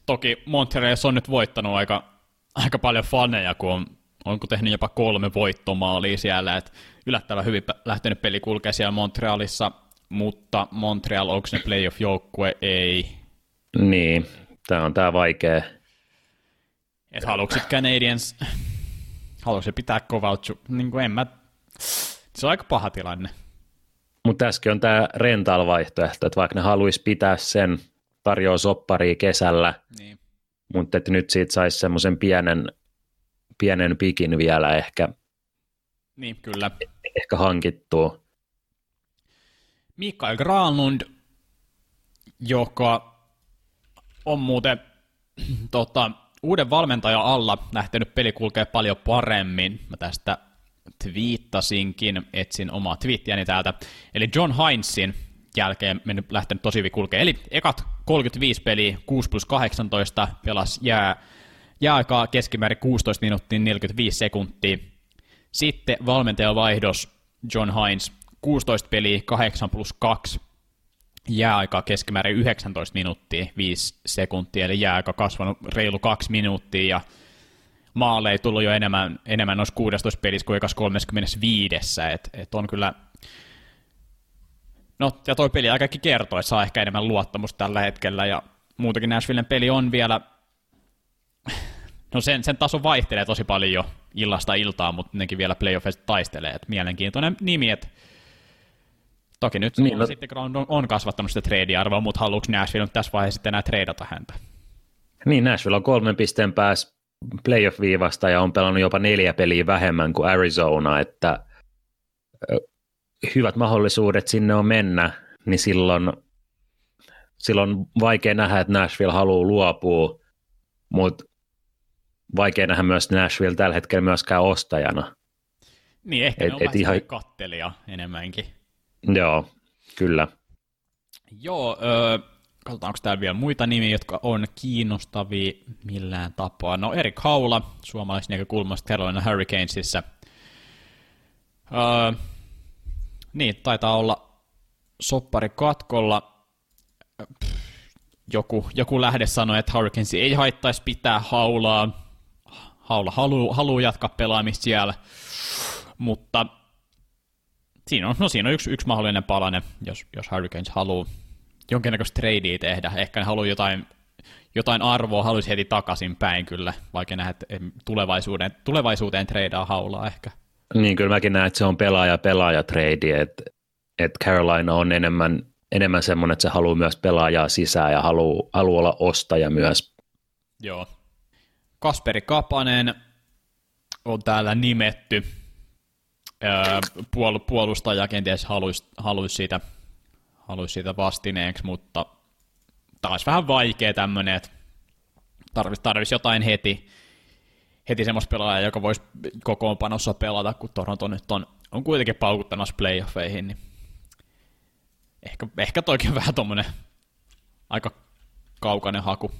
Toki Montrealissa on nyt voittanut aika, aika paljon faneja, kun on, onko tehnyt jopa kolme voittomaalia siellä, että yllättävän hyvin lähtenyt peli kulkee siellä Montrealissa, mutta Montreal, onko ne playoff-joukkue? Ei. Niin, tämä on tämä vaikea. Et haluatko Canadiens, haluatko pitää Kovalchuk, niin kuin en mä, se on aika paha tilanne. Mutta tässäkin on tämä rental-vaihtoehto, että vaikka ne haluaisi pitää sen, tarjoaa sopparia kesällä, niin. mutta että nyt siitä saisi semmoisen pienen, pienen pikin vielä ehkä, niin, kyllä. ehkä hankittua. Mikael Granlund, joka on muuten tota, uuden valmentajan alla lähtenyt peli kulkee paljon paremmin. Mä tästä twiittasinkin, etsin omaa twiittiäni täältä. Eli John Heinzin jälkeen mennyt, lähtenyt tosi hyvin kulkee. Eli ekat 35 peliä, 6 plus 18, pelas jää, jääaikaa keskimäärin 16 minuuttia 45 sekuntia. Sitten valmentajan vaihdos John Hines, 16 peliä, 8 plus 2, jääaika keskimäärin 19 minuuttia 5 sekuntia, eli jääaika kasvanut reilu 2 minuuttia, ja maaleja ei tullut jo enemmän, enemmän noissa 16 pelissä kuin 35, että et on kyllä No, ja toi peli aikakin kertoo, että saa ehkä enemmän luottamusta tällä hetkellä, ja muutenkin Nashvillen peli on vielä, no sen, sen taso vaihtelee tosi paljon jo illasta iltaan, mutta nekin vielä playoffeista taistelee, että mielenkiintoinen nimi, että toki nyt niin, no. sitten Ground on, on kasvattanut sitä trade-arvoa, mutta haluatko Nashville tässä vaiheessa sitten enää treidata häntä? Niin, Nashville on kolmen pisteen päässä playoff-viivasta ja on pelannut jopa neljä peliä vähemmän kuin Arizona, että hyvät mahdollisuudet sinne on mennä, niin silloin, silloin vaikea nähdä, että Nashville haluaa luopua, mutta vaikea nähdä myös Nashville tällä hetkellä myöskään ostajana. Niin, ehkä et, ne on et ihan... kattelija enemmänkin. Joo, kyllä. Joo, öö, Katsotaan, onko täällä vielä muita nimiä, jotka on kiinnostavia millään tapaa. No Erik Haula, suomalaisen näkökulmasta Carolina Hurricanesissa. Öö, niin, taitaa olla soppari katkolla. Joku, joku lähde sanoi, että Hurricanes ei haittaisi pitää haulaa. Haula haluaa haluu jatkaa pelaamista siellä, mutta siinä on, no siinä on yksi, yksi mahdollinen palanen, jos, jos Hurricanes haluaa jonkinnäköistä tradea tehdä. Ehkä ne haluaa jotain, jotain arvoa, haluaisi heti takaisin päin kyllä, vaikka nähdä, että tulevaisuuteen, tulevaisuuteen treidaa haulaa ehkä. Niin, kyllä mäkin näen, että se on pelaaja-pelaaja trade, että, että Carolina on enemmän enemmän semmoinen, että se haluaa myös pelaajaa sisään ja haluaa, haluaa olla ostaja myös. Joo. Kasperi Kapanen on täällä nimetty. Puol- puolustaja kenties haluaisi haluais siitä, haluais siitä vastineeksi, mutta taas vähän vaikea tämmöinen, että tarvitsisi tarvis jotain heti, heti semmoista pelaajaa, joka voisi kokoonpanossa pelata, kun Toronto nyt on, on kuitenkin paukuttamassa playoffeihin, niin ehkä, ehkä toikin vähän tuommoinen aika kaukainen haku.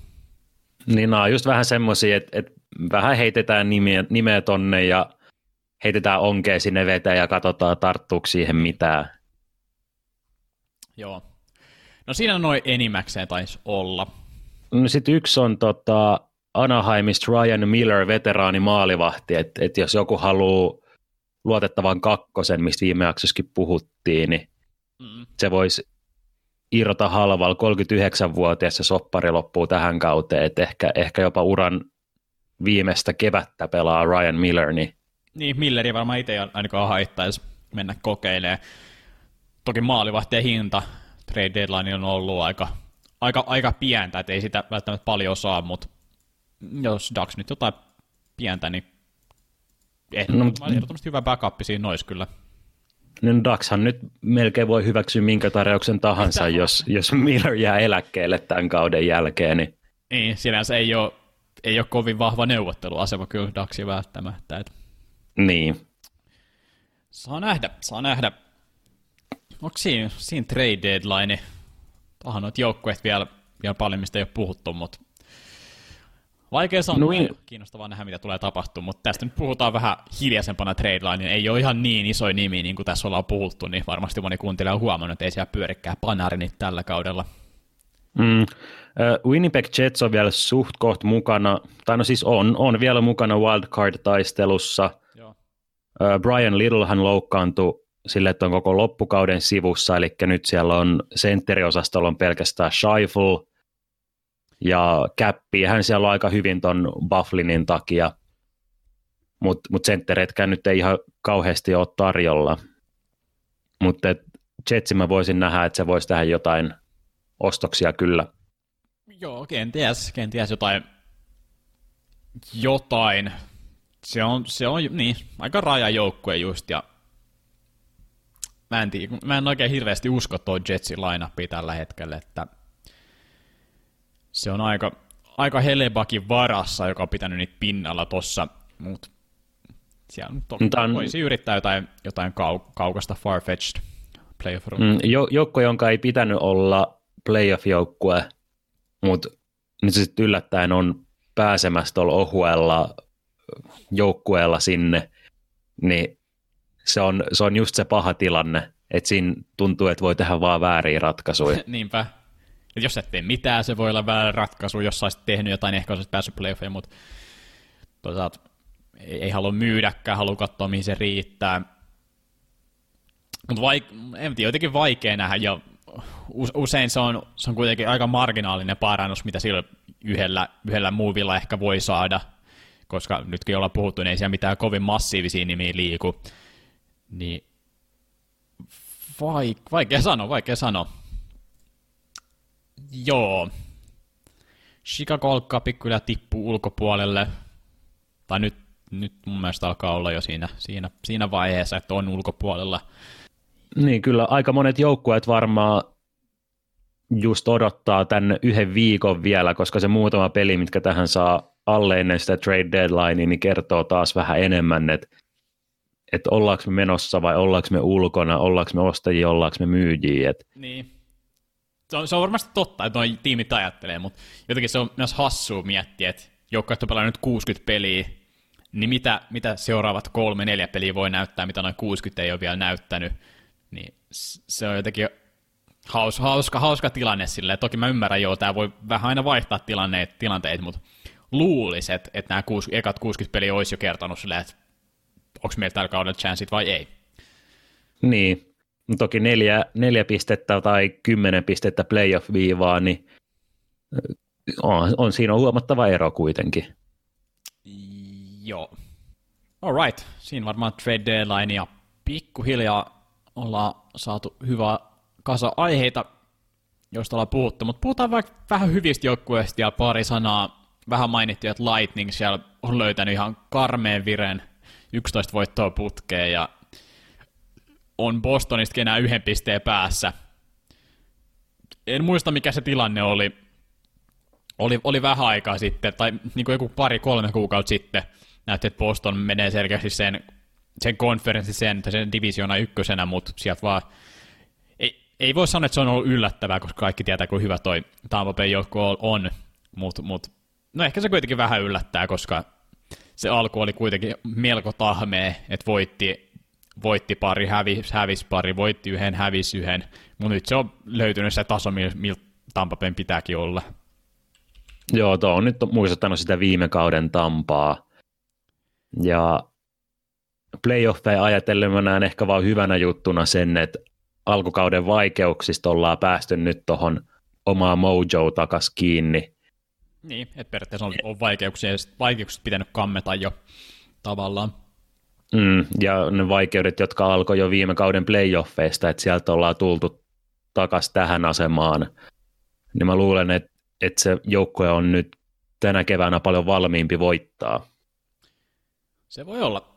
Niin nämä on just vähän semmoisia, että, että vähän heitetään nimeä, nimeä tonne ja heitetään onkea sinne veteen ja katsotaan tarttuuko siihen mitään. Joo. No siinä noin enimmäkseen taisi olla. No sitten yksi on tota, Anaheimista Ryan Miller, veteraani maalivahti, että et jos joku haluaa luotettavan kakkosen, mistä viime jaksossakin puhuttiin, niin mm. se voisi irrota halvalla 39-vuotias se soppari loppuu tähän kauteen, että ehkä, ehkä jopa uran viimeistä kevättä pelaa Ryan Miller. Niin, niin Milleri varmaan itse ainakaan haittaisi mennä kokeilemaan. Toki maalivahtien hinta trade deadline on ollut aika, aika, aika pientä, että ei sitä välttämättä paljon saa, mutta jos Dax nyt jotain pientä, niin ehdottomasti, no, ehdottomasti hyvä backup siinä olisi kyllä. Niin Daxhan nyt melkein voi hyväksyä minkä tarjouksen tahansa, jos, jos Miller jää eläkkeelle tämän kauden jälkeen. Niin, niin sinänsä ei ole, ei ole kovin vahva neuvotteluasema kyllä Daxi välttämättä. Että... Niin. Saa nähdä, saa nähdä. Onko siinä, siinä trade deadline? Tuohan noita joukkueet vielä, vielä paljon, mistä ei ole puhuttu, mutta Vaikea sanoa, Noin. kiinnostavaa nähdä, mitä tulee tapahtumaan, mutta tästä nyt puhutaan vähän hiljaisempana trade line, ei ole ihan niin iso nimi, niin kuin tässä ollaan puhuttu, niin varmasti moni kuuntelija on huomannut, että ei siellä pyörikkää panarinit tällä kaudella. Mm. Uh, Winnipeg Jets on vielä suht koht mukana, tai no siis on, on vielä mukana wildcard-taistelussa. Joo. Brian Littlehan loukkaantui sille, että on koko loppukauden sivussa, eli nyt siellä on sentteriosastolla on pelkästään Scheifel, ja käppi, hän siellä on aika hyvin ton Bufflinin takia, mutta mut senttereitkään nyt ei ihan kauheasti ole tarjolla. Mutta Jetsi mä voisin nähdä, että se voisi tehdä jotain ostoksia kyllä. Joo, kenties, kenties jotain, jotain. Se on, se on niin, aika rajajoukkue just, ja mä en, tiedä, mä en oikein hirveästi usko tuo Jetsin lineupia tällä hetkellä, että se on aika, aika Helebakin varassa, joka on pitänyt niitä pinnalla tossa, mutta siellä on toki Tämän... voisi yrittää jotain, jotain kau- kaukasta farfetched playoff mm, jo, Joukko, jonka ei pitänyt olla playoff-joukkue, mutta nyt se sitten yllättäen on pääsemässä tuolla ohuella joukkueella sinne, niin se on, se on just se paha tilanne, että siinä tuntuu, että voi tehdä vaan vääriä ratkaisuja. <laughs> Niinpä, et jos et tee mitään, se voi olla väärä ratkaisu, jos olisit tehnyt jotain, ehkä olisit päässyt playoffeihin, mutta toisaalta ei, ei halua myydäkään, halua katsoa, mihin se riittää. Mutta vaik- en tiedä, jotenkin vaikea nähdä, ja usein se on, se on kuitenkin aika marginaalinen parannus, mitä sillä yhdellä, yhdellä muuvilla ehkä voi saada, koska nytkin ollaan puhuttu, niin ei siellä mitään kovin massiivisia nimiä liiku. Niin vaik- vaikea sanoa, vaikea sanoa. Joo. Chicago Cup kyllä tippuu ulkopuolelle. Tai nyt, nyt mun mielestä alkaa olla jo siinä, siinä, siinä vaiheessa, että on ulkopuolella. Niin, kyllä aika monet joukkueet varmaan just odottaa tänne yhden viikon vielä, koska se muutama peli, mitkä tähän saa alle ennen sitä trade deadline, niin kertoo taas vähän enemmän, että että ollaanko me menossa vai ollaanko me ulkona, ollaanko me ostajia, ollaanko me myyjiä. Et... Niin se on, se on varmasti totta, että noin tiimit ajattelee, mutta jotenkin se on myös hassua miettiä, että joukkueet on pelannut 60 peliä, niin mitä, mitä seuraavat kolme, neljä peliä voi näyttää, mitä noin 60 ei ole vielä näyttänyt, niin se on jotenkin haus, hauska, hauska tilanne sille. Toki mä ymmärrän, joo, tämä voi vähän aina vaihtaa tilanteet, tilanteet mutta luulisin, että, että nämä kuusi, ekat 60 peliä olisi jo kertonut silleen, että onko meillä tällä kaudella chanceit vai ei. Niin, toki neljä, neljä pistettä tai kymmenen pistettä playoff-viivaa, niin on, on siinä on huomattava ero kuitenkin. Joo. Alright, siinä varmaan trade deadline ja pikkuhiljaa ollaan saatu hyvä kasa aiheita josta ollaan puhuttu, mutta puhutaan vaikka vähän hyvistä joukkueista ja pari sanaa. Vähän mainittiin, että Lightning siellä on löytänyt ihan karmeen viren 11 voittoa putkeen ja on Bostonistakin enää yhden pisteen päässä. En muista, mikä se tilanne oli. Oli, oli vähän aikaa sitten, tai niin kuin joku pari-kolme kuukautta sitten, näytti, että Boston menee selkeästi sen, sen konferenssi sen, sen divisiona ykkösenä, mutta sieltä vaan ei, ei voi sanoa, että se on ollut yllättävää, koska kaikki tietää, kuinka hyvä toi Tampa Bay joukko on, mutta mut, no ehkä se kuitenkin vähän yllättää, koska se alku oli kuitenkin melko tahmea, että voitti, voitti pari, hävisi, hävis pari, voitti yhden, hävisi yhden, mutta nyt se on löytynyt se taso, millä Tampa Bay pitääkin olla. Joo, tuo on nyt muistuttanut sitä viime kauden Tampaa. Ja playoffeja ajatellen mä näen ehkä vaan hyvänä juttuna sen, että alkukauden vaikeuksista ollaan päästy nyt tuohon omaa mojo takas kiinni. Niin, että periaatteessa on, on vaikeuksia, vaikeuksia pitänyt kammeta jo tavallaan. Mm, ja ne vaikeudet, jotka alkoi jo viime kauden playoffeista, että sieltä ollaan tultu takas tähän asemaan, niin mä luulen, että, että se joukkue on nyt tänä keväänä paljon valmiimpi voittaa. Se voi olla.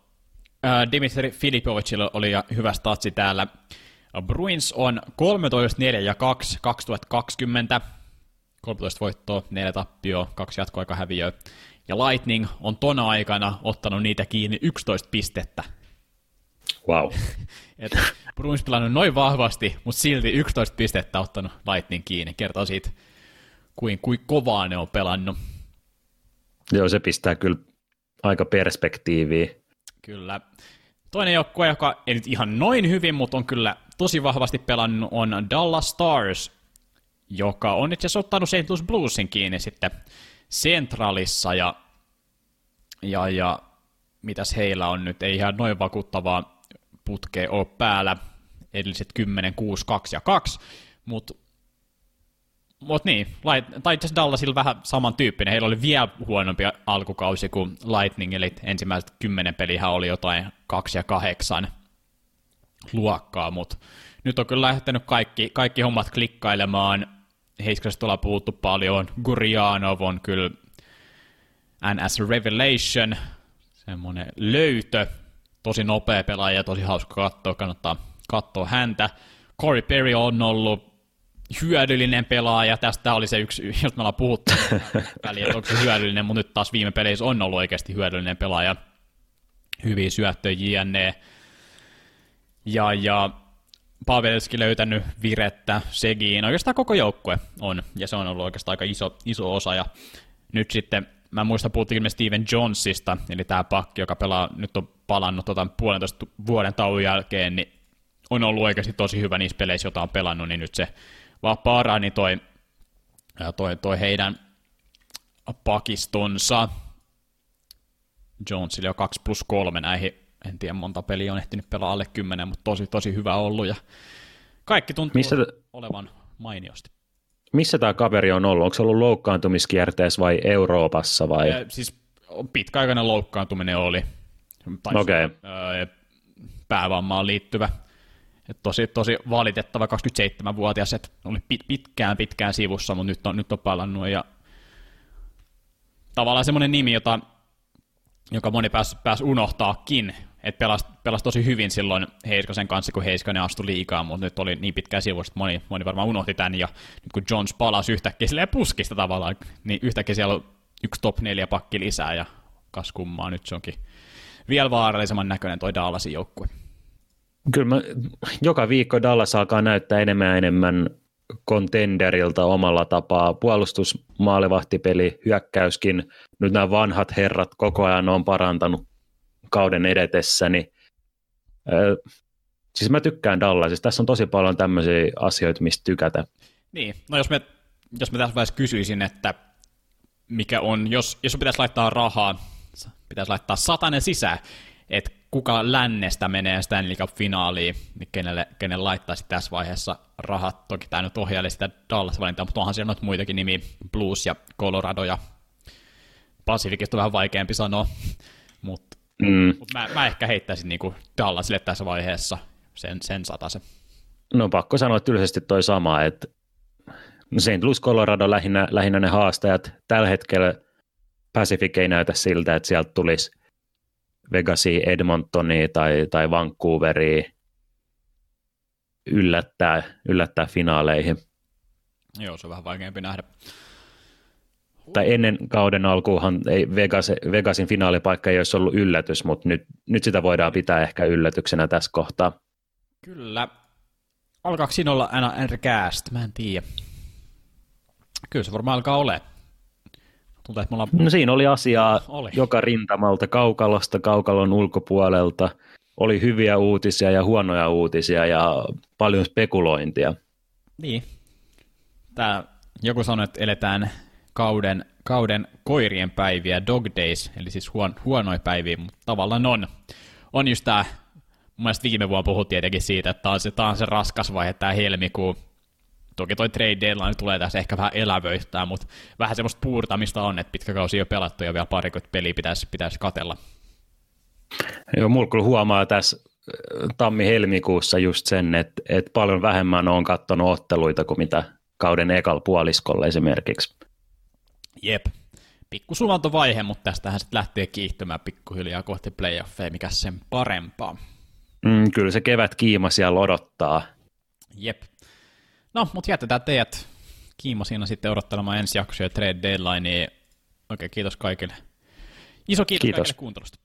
Äh, Dimitri Filipovicilla oli hyvä statsi täällä. Bruins on 13, 4 ja 2 2020. 13 voittoa, 4 tappioa, kaksi jatkoaika häviöä. Ja Lightning on tona aikana ottanut niitä kiinni 11 pistettä. Wow. <laughs> Et Bruins pelannut noin vahvasti, mutta silti 11 pistettä ottanut Lightning kiinni. Kertoo siitä, kuin, kuin kovaa ne on pelannut. Joo, se pistää kyllä aika perspektiiviä. Kyllä. Toinen joukkue, joka ei nyt ihan noin hyvin, mutta on kyllä tosi vahvasti pelannut, on Dallas Stars, joka on itse asiassa ottanut St. Louis Bluesin kiinni sitten Centralissa, ja, ja, ja mitäs heillä on nyt, ei ihan noin vakuuttavaa putkea ole päällä, edelliset 10, 6, 2 ja 2, mutta mutta niin, tai itse asiassa Dallasilla vähän samantyyppinen. Heillä oli vielä huonompi alkukausi kuin Lightning, eli ensimmäiset kymmenen peliä oli jotain kaksi ja kahdeksan luokkaa, mutta nyt on kyllä lähtenyt kaikki, kaikki hommat klikkailemaan. Heiskasta ollaan puhuttu paljon. Gurianov on kyllä NS Revelation, semmoinen löytö. Tosi nopea pelaaja, tosi hauska katsoa, kannattaa katsoa häntä. Corey Perry on ollut hyödyllinen pelaaja. Tästä oli se yksi, josta me ollaan puhuttu <laughs> väliin, että onko se hyödyllinen, mutta nyt taas viime peleissä on ollut oikeasti hyödyllinen pelaaja. Hyviä syöttöjä, jne. Ja, ja Pavelski löytänyt virettä Segiin. Oikeastaan koko joukkue on, ja se on ollut oikeastaan aika iso, iso osa. Ja nyt sitten, mä muistan, puhuttiin Steven Jonesista, eli tämä pakki, joka pelaa, nyt on palannut tota, puolentoista vuoden tauon jälkeen, niin on ollut oikeasti tosi hyvä niissä peleissä, joita on pelannut, niin nyt se vaan parani toi, toi, toi heidän pakistonsa. Jonesille jo 2 plus 3 näihin en tiedä monta peliä on ehtinyt pelaa alle 10, mutta tosi, tosi hyvä ollut ja kaikki tuntuu Missä olevan mainiosti. Missä tämä kaveri on ollut? Onko se ollut loukkaantumiskierteessä vai Euroopassa? Vai? Ja, siis pitkäaikainen loukkaantuminen oli. Okei. Okay. Päävammaan liittyvä. Et tosi, tosi valitettava 27-vuotias, että oli pit, pitkään pitkään sivussa, mutta nyt on, nyt on palannut ja tavallaan semmoinen nimi, jota, joka moni pääsi pääs unohtaakin, että pelasi, pelasi tosi hyvin silloin Heiskasen kanssa, kun Heiskanen astui liikaa, mutta nyt oli niin pitkään sivussa, että moni, moni varmaan unohti tämän, ja nyt kun Jones palasi yhtäkkiä silleen puskista tavallaan, niin yhtäkkiä siellä on yksi top neljä pakki lisää, ja kas kummaa, nyt se onkin vielä vaarallisemman näköinen toi Dallasin joukkue. Kyllä mä, joka viikko Dallas alkaa näyttää enemmän ja enemmän contenderilta omalla tapaa. Puolustus, maalivahtipeli, hyökkäyskin. Nyt nämä vanhat herrat koko ajan on parantanut kauden edetessä, niin siis mä tykkään Dallasista. Tässä on tosi paljon tämmöisiä asioita, mistä tykätä. Niin, no jos me, jos me tässä vaiheessa kysyisin, että mikä on, jos, jos pitäisi laittaa rahaa, pitäisi laittaa satanen sisään, että kuka lännestä menee Stanley Cup-finaaliin, niin kenelle, kenelle laittaisi tässä vaiheessa rahat. Toki tämä nyt ohjaili sitä Dallas-valintaa, mutta onhan siellä noita muitakin nimiä, Blues ja Colorado ja Pacificista on vähän vaikeampi sanoa, mm. mut mä, mä, ehkä heittäisin niinku Dallasille tässä vaiheessa sen, sen se. No pakko sanoa että yleisesti toi sama, että St. Louis, Colorado lähinnä, lähinnä ne haastajat. Tällä hetkellä Pacific ei näytä siltä, että sieltä tulisi Vegasi, Edmontoni tai, tai Vancouveri yllättää, yllättää finaaleihin. Joo, se on vähän vaikeampi nähdä. Tai ennen kauden alkuuhan ei Vegas, Vegasin finaalipaikka ei olisi ollut yllätys, mutta nyt, nyt sitä voidaan pitää ehkä yllätyksenä tässä kohtaa. Kyllä. Alkaako siinä olla aina Cast? Mä en tiedä. Kyllä se varmaan alkaa ole. Tuntuu, että me ollaan... No siinä oli asiaa oli. joka rintamalta, kaukalosta, kaukalon ulkopuolelta. Oli hyviä uutisia ja huonoja uutisia ja paljon spekulointia. Niin. Tää, joku sanoi, että eletään kauden, kauden koirien päiviä, dog days, eli siis huon, huonoja päiviä, mutta tavallaan on. On just tämä, mun mielestä viime vuonna puhuttiin tietenkin siitä, että tämä on se, tämä on se raskas vaihe, tämä helmikuu, Toki toi trade deadline tulee tässä ehkä vähän elävöittää, mutta vähän semmoista puurtamista on, että pitkä kausi jo pelattu ja vielä parikymmentä peliä pitäisi, pitäisi katella. Joo, mulla kyllä huomaa tässä äh, tammi-helmikuussa just sen, että, että paljon vähemmän on katsonut otteluita kuin mitä kauden ekal puoliskolla esimerkiksi. Jep. Pikku sulantovaihe, mutta tästähän sitten lähtee kiihtymään pikkuhiljaa kohti playoffeja, mikä sen parempaa. Mm, kyllä se kevät kiima siellä odottaa. Jep. No, mutta jätetään teidät kiima siinä sitten odottelemaan ensi jaksoja ja trade deadlinea. Oikein kiitos kaikille. Iso kiitos, kiitos. kaikille kuuntelusta.